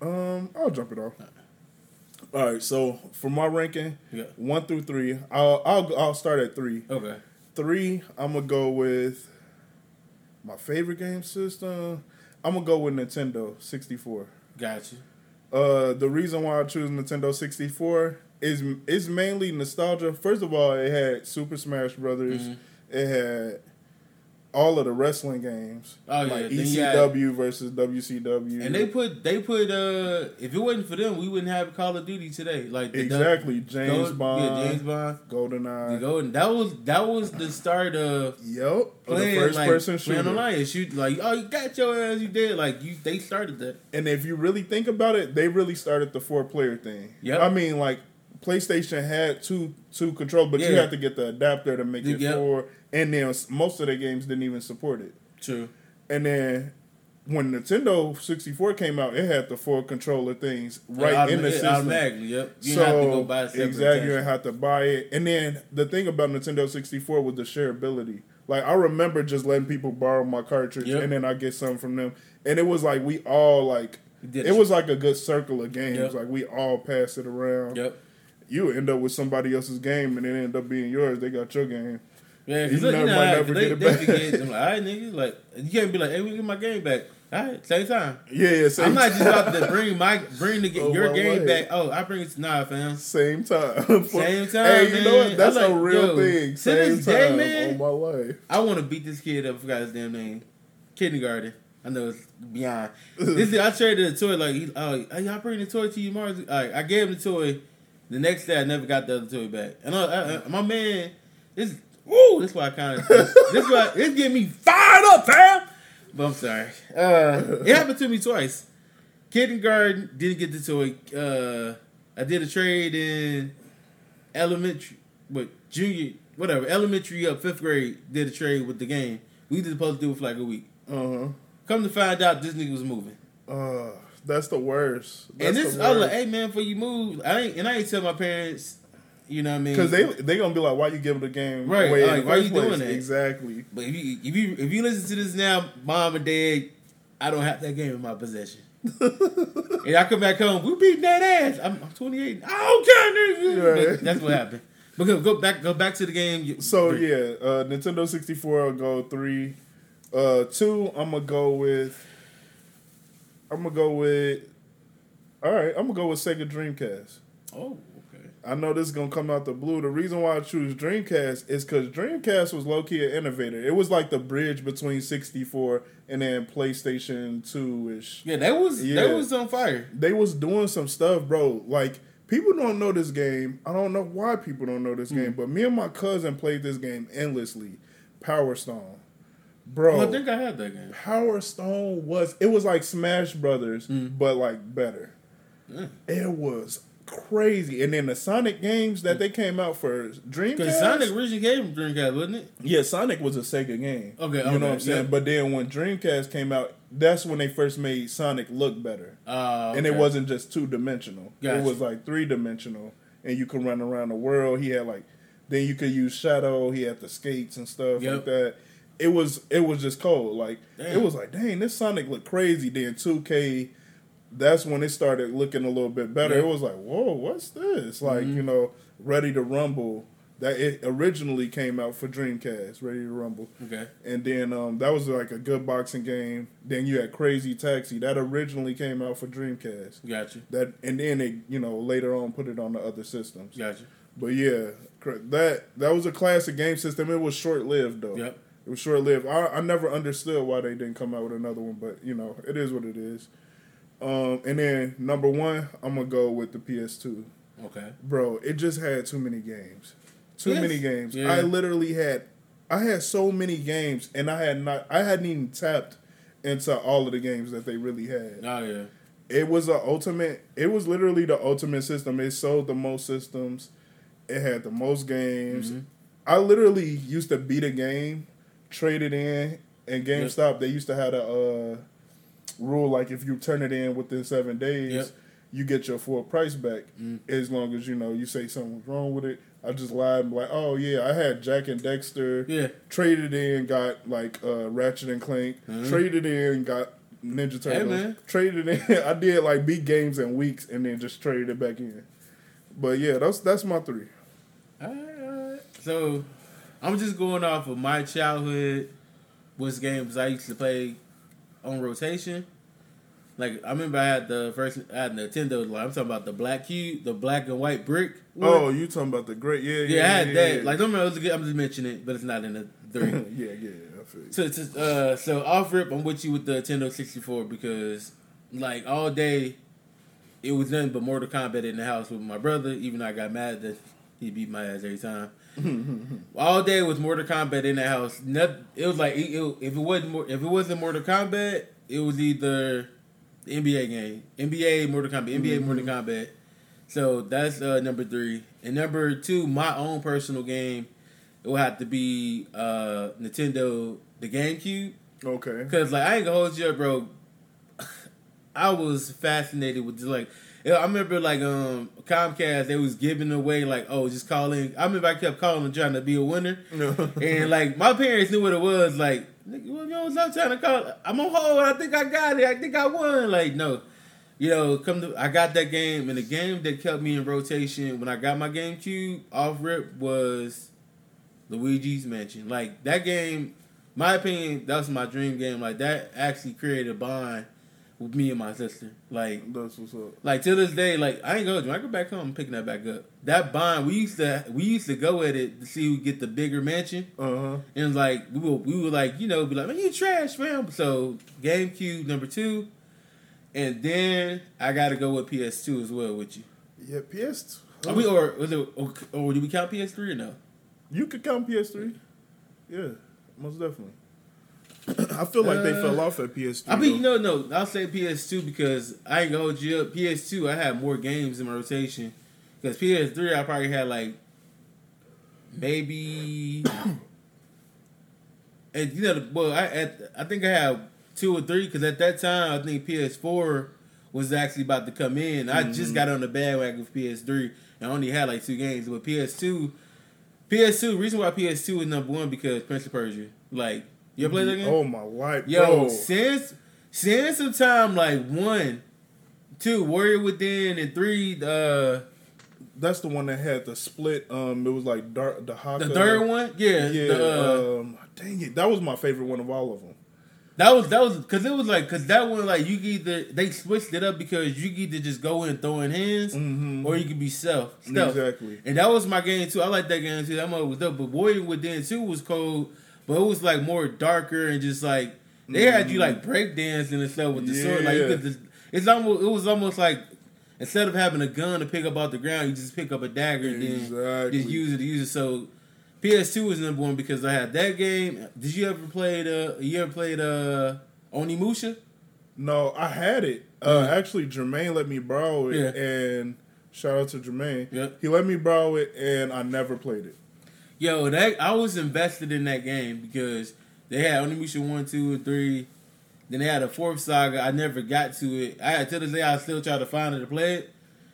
um, I'll jump it off. All right, so for my ranking, Yeah. one through three, I'll I'll I'll start at three. Okay. Three, I'm gonna go with my favorite game system. I'm gonna go with Nintendo 64. Gotcha. Uh, the reason why I choose Nintendo 64 is is mainly nostalgia. First of all, it had Super Smash Brothers. Mhm. It had all of the wrestling games, Oh, yeah. like ECW versus WCW, And they put they put uh if it wasn't for them, we wouldn't have Call of Duty today. Like exactly James Gold- Bond, yeah, James Bond, GoldenEye. Golden. That was that was the start of Yep, of the playing first like person playing shooter. online. Shoot like oh you got your ass, you did like you. They started that. And if you really think about it, they really started the four player thing. Yeah, I mean, like PlayStation had two two control, but you had to get the adapter to make it Yep. four. And then most of the games didn't even support it. True. And then when Nintendo 64 came out, it had the four controller things right in the system. Automatically, yep. You so have to go buy exactly, you have to buy it. And then the thing about Nintendo 64 was the shareability. Like I remember just letting people borrow my cartridge, Yep. and then I get some from them. And it was like we all like it was like a good circle of games. Yep. Like we all pass it around. Yep. You end up with somebody else's game, and it end up being yours. They got your game. Yeah, You look, never- you know, might how- never they, get it they back. forget. I'm like, all right, nigga, like you can't be like, hey, we get my game back. All right, same time. Yeah, yeah. Same I'm not just about to bring my bring the, <laughs> Oh, your game way. back. Oh, I bring it to nah, fam. Same time. <laughs> Same time. Hey, you know what? That's like, a real thing. To Same this day, time man, on my life. I want to beat this kid up. I forgot his damn name. Kindergarten. I know it's beyond. this I traded a toy like, he, oh, y'all bring the toy to you, Mars. Right, I gave him the toy. The next day, I never got the other toy back. And I, I, my man, this, woo, this why I kind of, this why it's getting me fired up, fam. But I'm sorry. Uh, it happened to me twice. Kindergarten didn't get the toy. Uh, I did a trade in elementary, but junior, whatever, elementary up fifth grade. Did a trade with the game. We just supposed to do it for like a week. Uh-huh. Come to find out, this nigga was moving. Uh, that's the worst. and this, I was like, hey man, for you move, I ain't, and I ain't tell my parents. You know what I mean? Because they they gonna be like, why you giving the game Right, away? like, why you doing that? Exactly. But if you if you if you listen to this now, mom and dad, I don't have that game in my possession. <laughs> and I come back home, we beating that ass. I'm, I'm 28. I don't care. Right. That's what happened. But go, go back, go back to the game. So yeah, uh, Nintendo 64 I'll go three. Uh, two, I'm gonna go with. I'm gonna go with. All right, I'm gonna go with Sega Dreamcast. Oh, okay. I know this is gonna come out the blue. The reason why I choose Dreamcast is because Dreamcast was low key an innovator. It was like the bridge between 64 and then PlayStation 2 ish. Yeah, that was Yeah. that was on fire. They was doing some stuff, bro. Like people don't know this game. I don't know why people don't know this Hmm. game, but me and my cousin played this game endlessly. Power Stone, bro. I think I had that game. Power Stone was it was like Smash Brothers, but like better. Mm. It was crazy. And then the Sonic games that they came out for Dreamcast. Because Sonic originally came from Dreamcast, wasn't it? yeah, Sonic was a Sega game. Okay, you okay, know what I'm saying. yeah. But then when Dreamcast came out, that's when they first made Sonic look better, Uh, and it wasn't just two dimensional. Gotcha. It was like three dimensional, and you could run around the world. He had like, then you could use Shadow. He had the skates and stuff Yep. like that. It was it was just cold. Like it was like, dang, this Sonic looked crazy. Then 2K that's when it started looking a little bit better. Yeah. It was like, whoa, what's this? Like, Mhm. you know, Ready to Rumble, that it originally came out for Dreamcast, Ready to Rumble. Okay. And then um, that was like a good boxing game. Then you had Crazy Taxi that originally came out for Dreamcast. Gotcha. That and then they you know later on put it on the other systems. Gotcha. But yeah, that that was a classic game system. It was short lived though. Yep. It was short lived. I, I never understood why they didn't come out with another one, but you know it is what it is. Um, and then number one, I'm gonna go with the PS2. Okay. Bro, it just had too many games. Too Yes. many games. Yeah. I literally had I had so many games and I had not I hadn't even tapped into all of the games that they really had. Oh yeah. It was a ultimate it was literally the ultimate system. It sold the most systems. It had the most games. Mhm. I literally used to beat a game, trade it in, and GameStop they used to have a uh, rule like if you turn it in within seven days, Yep. you get your full price back. Mm. As long as you know you say something was wrong with it. I just lied and be like, oh yeah, I had Jak and Daxter. Yeah. Traded in, got like uh, Ratchet and Clank. Mhm. Traded in, got Ninja Turtles. man. Traded in. <laughs> I did like beat games in weeks and then just traded it back in. But yeah, that's that's my three. Alright, alright. So I'm just going off of my childhood, which games I used to play on rotation. Like I remember I had the first I had Nintendo. Like, I'm talking about the black cube, the black and white brick. one. Oh, you talking about the great? Yeah, yeah. yeah, I had yeah, that. yeah. Like don't remember. Good. I'm just mentioning it, but it's not in the <laughs> three. yeah, yeah. I feel you. So, to, uh, so off rip, I'm with you with the Nintendo 64 because, like, all day, it was nothing but Mortal Kombat in the house with my brother. Even though I got mad that he beat my ass every time. <laughs> all day was Mortal Kombat in the house. It was like it, it- if it wasn't more, if it wasn't Mortal Kombat, it was either the NBA game, NBA Mortal Kombat, NBA Mortal Kombat. So that's uh, number three, and number two, my own personal game. It would have to be uh, Nintendo, the GameCube. Okay. Cause like I ain't gonna hold you up, bro. <laughs> I was fascinated with just like I remember like um Comcast they was giving away like oh just calling. I remember I kept calling and trying to be a winner, <laughs> and like my parents knew what it was. Like you know, I'm trying to call. I'm on hold. I think I got it. I think I won. Like no. You know, come to I got that game, and the game that kept me in rotation when I got my GameCube off rip was Luigi's Mansion. Like that game, my opinion, that was my dream game. Like that actually created a bond with me and my sister. Like, That's what's up. like to this day, like I ain't going to. When I go back home, I'm picking that back up. That bond, we used to we used to go at it to see who get the bigger mansion, Uh huh. and like we were we were like you know be like man you trash fam. So GameCube number two, and then I got to go with PS2 as well with you. Yeah, PS. Are we or was it or, or do we count PS3 or no? You could count PS3. Yeah, most definitely. I feel like they Uh, fell off at PS3. I mean, though. no, no. I'll say PS2 because I ain't gonna hold you up. PS2, I had more games in my rotation. Because PS3, I probably had like maybe, <coughs> and you know, the- well, I at, I think I had two or three because at that time I think PS4 was actually about to come in. I just got on the bandwagon with PS3 and I only had like two games. But PS2, PS2, reason why PS2 is number one because Prince of Persia. Like, you ever played that game? Oh my life, Yo, bro. since since the time like one, two, Warrior Within, and three, uh, That's the one that had the split. Um, it was like dark, the Haka. the third one, yeah, Yeah. the, uh, um, dang it, that was my favorite one of all of them. that was that was because it was like because that one like you either they switched it up because you either just go in throwing hands Mhm. or you could be self stealth. Exactly. And that was my game too. I like that game too. That one was dope. But Warrior Within two was cold, but it was like more darker and just like they had you like break dancing and stuff with the sword. Like you could just, it's almost it was almost like instead of having a gun to pick up off the ground, you just pick up a dagger and then just use it to use it. So PS2 was number one because I had that game. Did you ever play the? you ever played uh Onimusha? No, I had it. Uh, Actually, Jermaine let me borrow it, Yeah. and shout out to Jermaine. Yep. He let me borrow it, and I never played it. Yo, that I was invested in that game because they had Onimusha one, two, and three. Then they had a fourth saga. I never got to it. I had to this day I still try to find it to play it.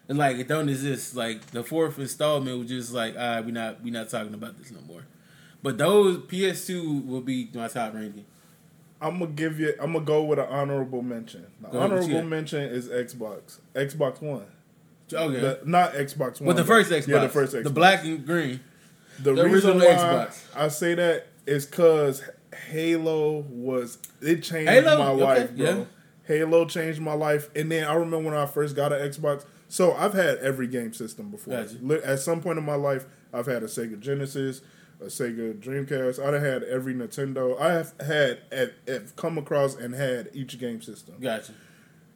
And like it don't exist. Like the fourth installment was just like, all right, we not we not talking about this no more. But those PS2 will be my top ranking. I'm gonna give you. I'm gonna go with an honorable mention. The Go ahead, what you honorable mention is Xbox. Xbox One. Okay. The- not Xbox One. With the first Xbox. Yeah, the first Xbox. The black and green. The, The reason why Xbox. I say that is because Halo was it changed Halo? my Okay, life, bro. yeah. Halo changed my life, and then I remember when I first got an Xbox. So I've had every game system before. Gotcha. At some point in my life, I've had a Sega Genesis, a Sega Dreamcast. I've had every Nintendo. I have had have, have come across and had each game system. Gotcha.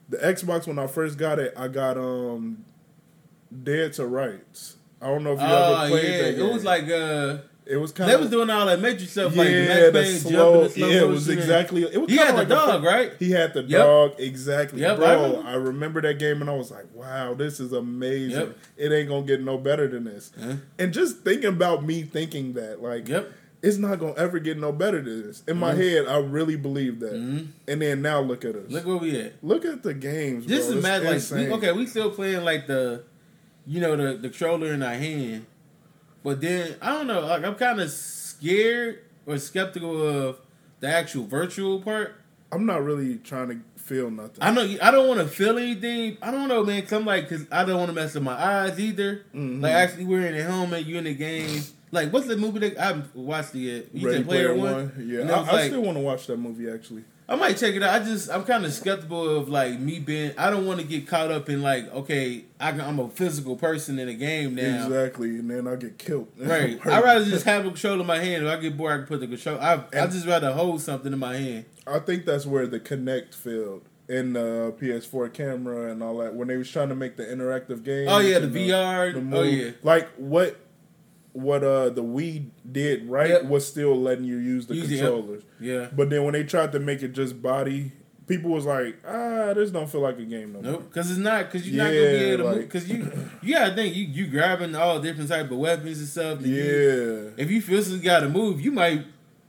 The Xbox when I first got it, I got um Dead to Rights. I don't know if you Oh ever played yeah, that. it was like uh, it was kind of they of was doing all that Matrix stuff, yeah, like the the slow, jumping, the slow yeah, it was exactly. It was He had like the a dog, fir- right? He had the Yep. dog exactly, Yep, I bro. remember. I remember that game and I was like, "Wow, this is amazing! Yep. It ain't gonna get no better than this." Huh? And just thinking about me thinking that, like, it's not gonna ever get no better than this. In my Mhm. head, I really believe that. Mhm. And then now look at us. Look where we at. Look at the games. This bro. is mad. Like we, okay, we still playing like the, you know, the the controller in our hand, but then I don't know. Like I'm kind of scared or skeptical of the actual virtual part. I'm not really trying to feel nothing. I know I don't want to feel anything. I don't know, man. Cause I'm like, cause I don't want to mess with my eyes either. Mhm. Like actually wearing a helmet, you in the game. Like what's the movie that I haven't watched it yet? You Ready Player, Player One. Yeah, And it I, I like- still want to watch that movie. Actually, I might check it out. I just I'm kind of skeptical of like me being. I don't want to get caught up in like okay, I, I'm a physical person in a game now. exactly. And then I get killed. <laughs> Right. I'd rather just have a control in my hand. If I get bored, I can put the control. I I just rather hold something in my hand. I think that's where the Kinect failed in the PS4 camera and all that when they was trying to make the interactive game. Oh yeah, the VR. the oh yeah. like what what uh the Wii did right Yep. was still letting you use the Use controllers. Yeah. But then when they tried to make it just body, people was like, ah, this don't feel like a game no more. Nope, because it's not because you're not gonna be able to move. like- Because you you gotta think you you grabbing all different type of weapons and stuff. and you- Yeah. if you feel physically got to move, you might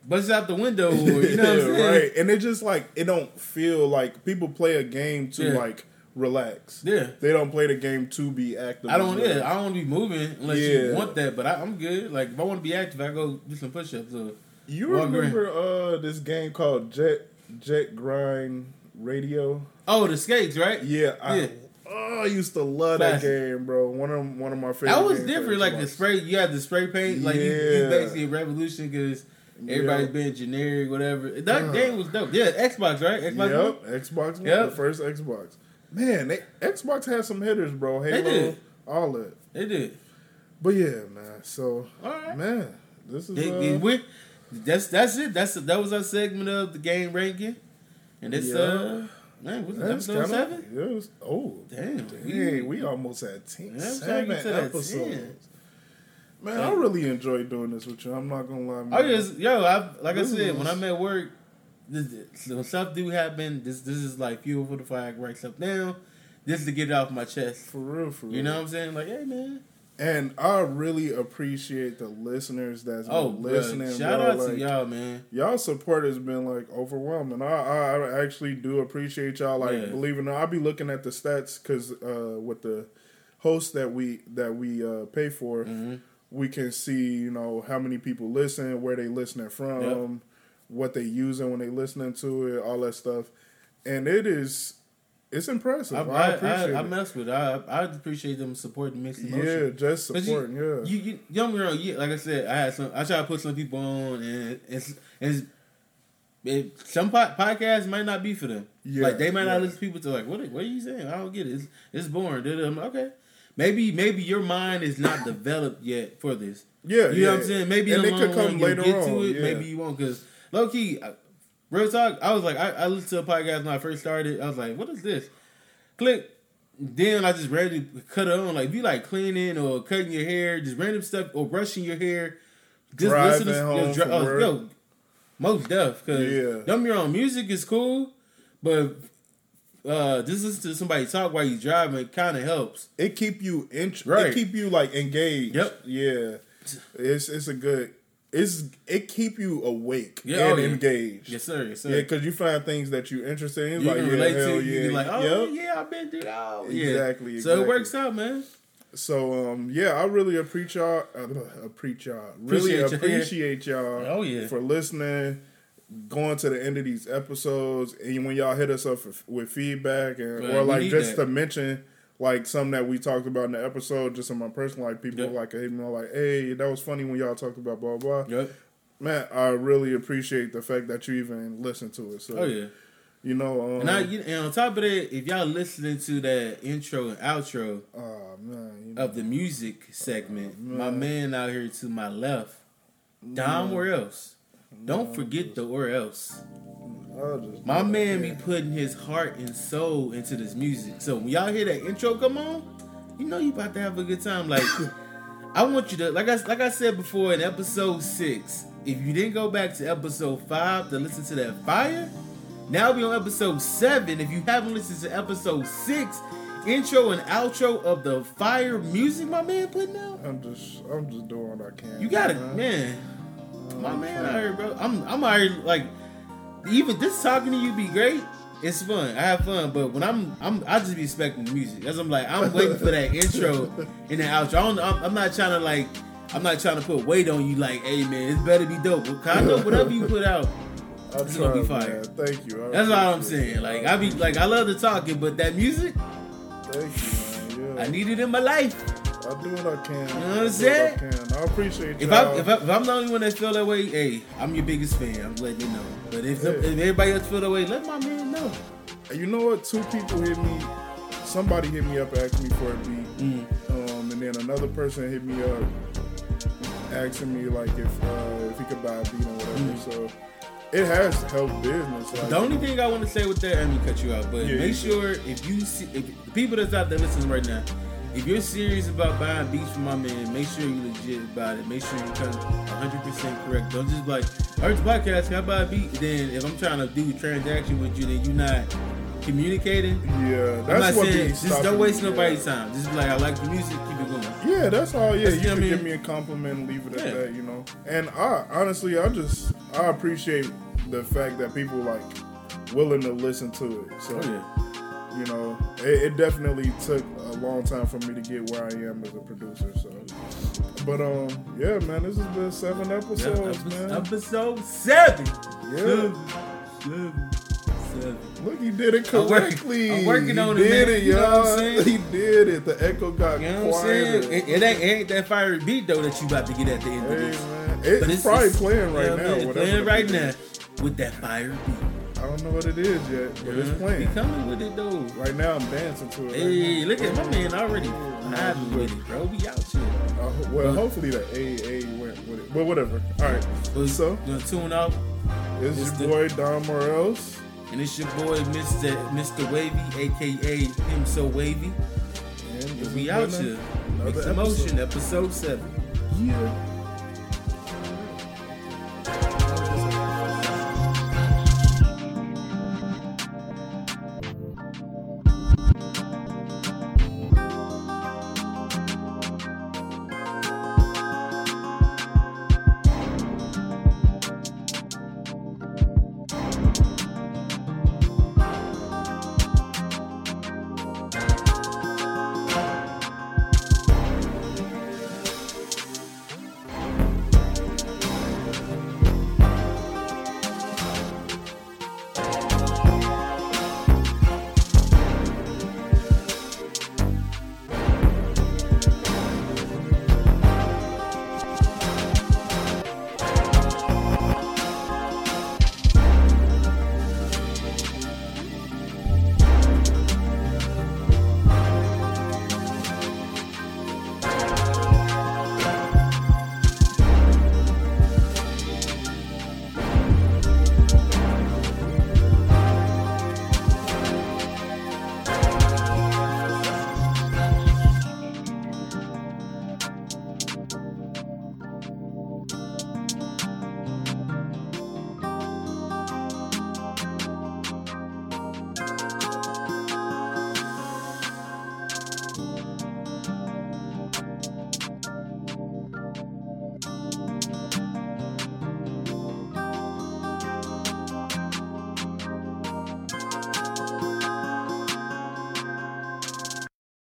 bust out the window. Or, you know what I'm <laughs> Yeah, saying? right. And it just like it don't feel like people play a game to Yeah. like relax. Yeah. They don't play the game to be active. I don't. Yeah, I don't want to be moving unless Yeah. you want that. But I, I'm good. Like if I want to be active, I go do some push-ups. Or, You remember uh this game called Jet Jet Grind Radio? oh, the skates, right? Yeah, I, Yeah. Oh, I used to love Classic. that game, bro. One of one of my favorite. That was different. Like the spray, you had the spray paint. Like you, you basically a revolution because everybody's Yeah. being generic, whatever. That Uh. game was dope. Yeah, Xbox, right? Xbox. One? Yep, Xbox One, Yep. the first Xbox. Man, they, Xbox had some hitters, bro. Halo, did. all that. They did. But yeah, man. So, All right. man, this is. They- uh, they went- that's that's it. That's that was our segment of the game ranking, and it's uh man, was it that's episode kinda- seven? it was- oh, Damn, Hey, we almost had ten, Yeah, I'm trying to seven get to that episodes. 10. Man, I really enjoy doing this with you. I'm not gonna lie. Man. yes, yo, I like I said when I'm at work, this, when stuff do happen. This this is like fuel for the fire. Write stuff down. This is to get it off my chest. for real, for real. You know what I'm saying? Like, hey man. And I really appreciate the listeners that's been Oh, bro, listening. shout bro. out Like, to y'all, man. Y'all support has been like overwhelming. I, I actually do appreciate y'all. Like Yeah. believe it or not, I'll be looking at the stats because uh, with the host that we that we uh, pay for, hmm we can see you know how many people listen, where they listening from, Yep. What they using when they listening to it, all that stuff, and it is it's impressive. I, I, I, appreciate I, I mess with. It. I I appreciate them supporting mixed emotion. yeah, just supporting. yeah, You, you, me wrong. Yeah, like I said, I had some. I try to put some people on, and it's, it's it, some po- podcasts might not be for them. Yeah, like they might yeah. not listen to people to like, what? What are you saying? I don't get it. It's, it's boring. I'm like, okay, maybe maybe your mind is not developed yet for this. yeah, You yeah. know what I'm saying? Maybe and it could come later get on. to it. yeah. Maybe you won't. Because low key, real talk. I was like, I, I listened to a podcast when I first started. I was like, what is this? Click. Then I just randomly cut it on. Like if you like cleaning or cutting your hair, just random stuff or brushing your hair. Just Driving listen to home dri- oh, work. yo, most deaf. Cause Yeah. don't get me wrong, music is cool, but uh, just listen to somebody talk while you driving kind of helps. it keep you int- Right. It keep you like engaged. Yep. Yeah. It's it's a good. It's it keep you awake Yeah, and oh, yeah. engaged. Yes, sir. Yes, sir. Yeah, because you find things that you're interested in. you like can yeah, relate to. yeah. You can like, oh Yep. yeah, I've been through that. Oh, yeah. Exactly, So it works out, man. So um yeah, I really appreciate y'all. Uh, appreciate y'all. Really Appreciate y'all, yeah. appreciate y'all. <laughs> Oh, yeah. for listening. Going to the end of these episodes, and when y'all hit us up for, with feedback and Right, or like just that. to mention like some that we talked about in the episode, just in my personal life, people Yep. like, hey, you know, like, hey, that was funny when y'all talked about blah blah. Yep. Man, I really appreciate the fact that you even listened to it. So, Oh yeah. you know, um, And I, you, and on top of that, if y'all listening to that intro and outro oh man, you know, of the music segment, Oh, my man. man out here to my left, Dom where else. Don't forget the or else. My man be putting his heart and soul into this music. So when y'all hear that intro come on, you know you about to have a good time. Like <laughs> I want you to like I like I said before in episode six, if you didn't go back to episode five to listen to that fire, now we on episode seven. If you haven't listened to episode six, intro and outro of the fire music my man putting out. I'm just, I'm just doing what I can. You got it, man. My man out here, bro. I'm I'm here like even this talking to you be great. It's fun. I have fun, but when I'm I'm I just be expecting the music. As I'm like I'm waiting for that intro and the outro. I don't, I'm, I'm not trying to like I'm not trying to put weight on you. Like, hey man, it's better be dope. 'Cause I know whatever you put out. I'm It's gonna be fire. man. Thank you. I That's all I'm saying. it. Like I be like I love the talking, but that music Thank you, man. Yeah. I need it in my life. I do what I can. You know what I'm saying? I can. I appreciate If y'all. I, if, I, if I'm the only one that feel that way, hey, I'm your biggest fan. I'm letting you know. But if, Yeah. if everybody else feel that way, let my man know. you know what? Two people hit me. Somebody hit me up, asked me for a beat, Mm. um, and then another person hit me up, asking me like if uh, if he could buy a beat or whatever. So it has helped business. Like, Mm. The only thing I want to say with that, let me cut you out, but Yeah, make you sure if you see if the people that's out there listening right now, if you're serious about buying beats from my man, make sure you legit about it. Make sure you come 100 percent correct. Don't just be like, I heard the podcast, can I buy a beat? Then if I'm trying to do a transaction with you, then you're not communicating. yeah, I'm that's not what saying just don't waste me, nobody's yeah. time. Just be like, I like the music, keep it going. Yeah, that's all. Yeah, That's- you can I give me a compliment and leave it at that, you know. And I honestly, I just I appreciate the fact that people like willing to listen to it. So Oh yeah. You know, it, it definitely took a long time for me to get where I am as a producer. So, but um, yeah, man, this has been seven Yeah, episodes, episode, man. episode seven. Yeah. Seven, seven, seven. Look, he did it I'm working- correctly. I'm working he on it, He did man. it, You know what I'm y'all. saying? <laughs> He did it. The echo got You know what I'm quieter. saying? It, it ain't, it ain't that fiery beat though that you about to get at the end of this. man, it's, But probably it's- playing right yeah, now. man, it's playing right now with that fire beat. I don't know what it is yet, but it's He playing. coming with it though. Right now, I'm dancing to it. Hey, right look at my man already vibing with it, bro. We out here. Uh, well, hopefully the AA went with it. But whatever. All right. So, tune out, it's It's your boy Don Morels. and it's your boy, Mr. Mr. Wavy, aka him so wavy. And this We out here. another Mixed Emotion, episode seven. Yeah.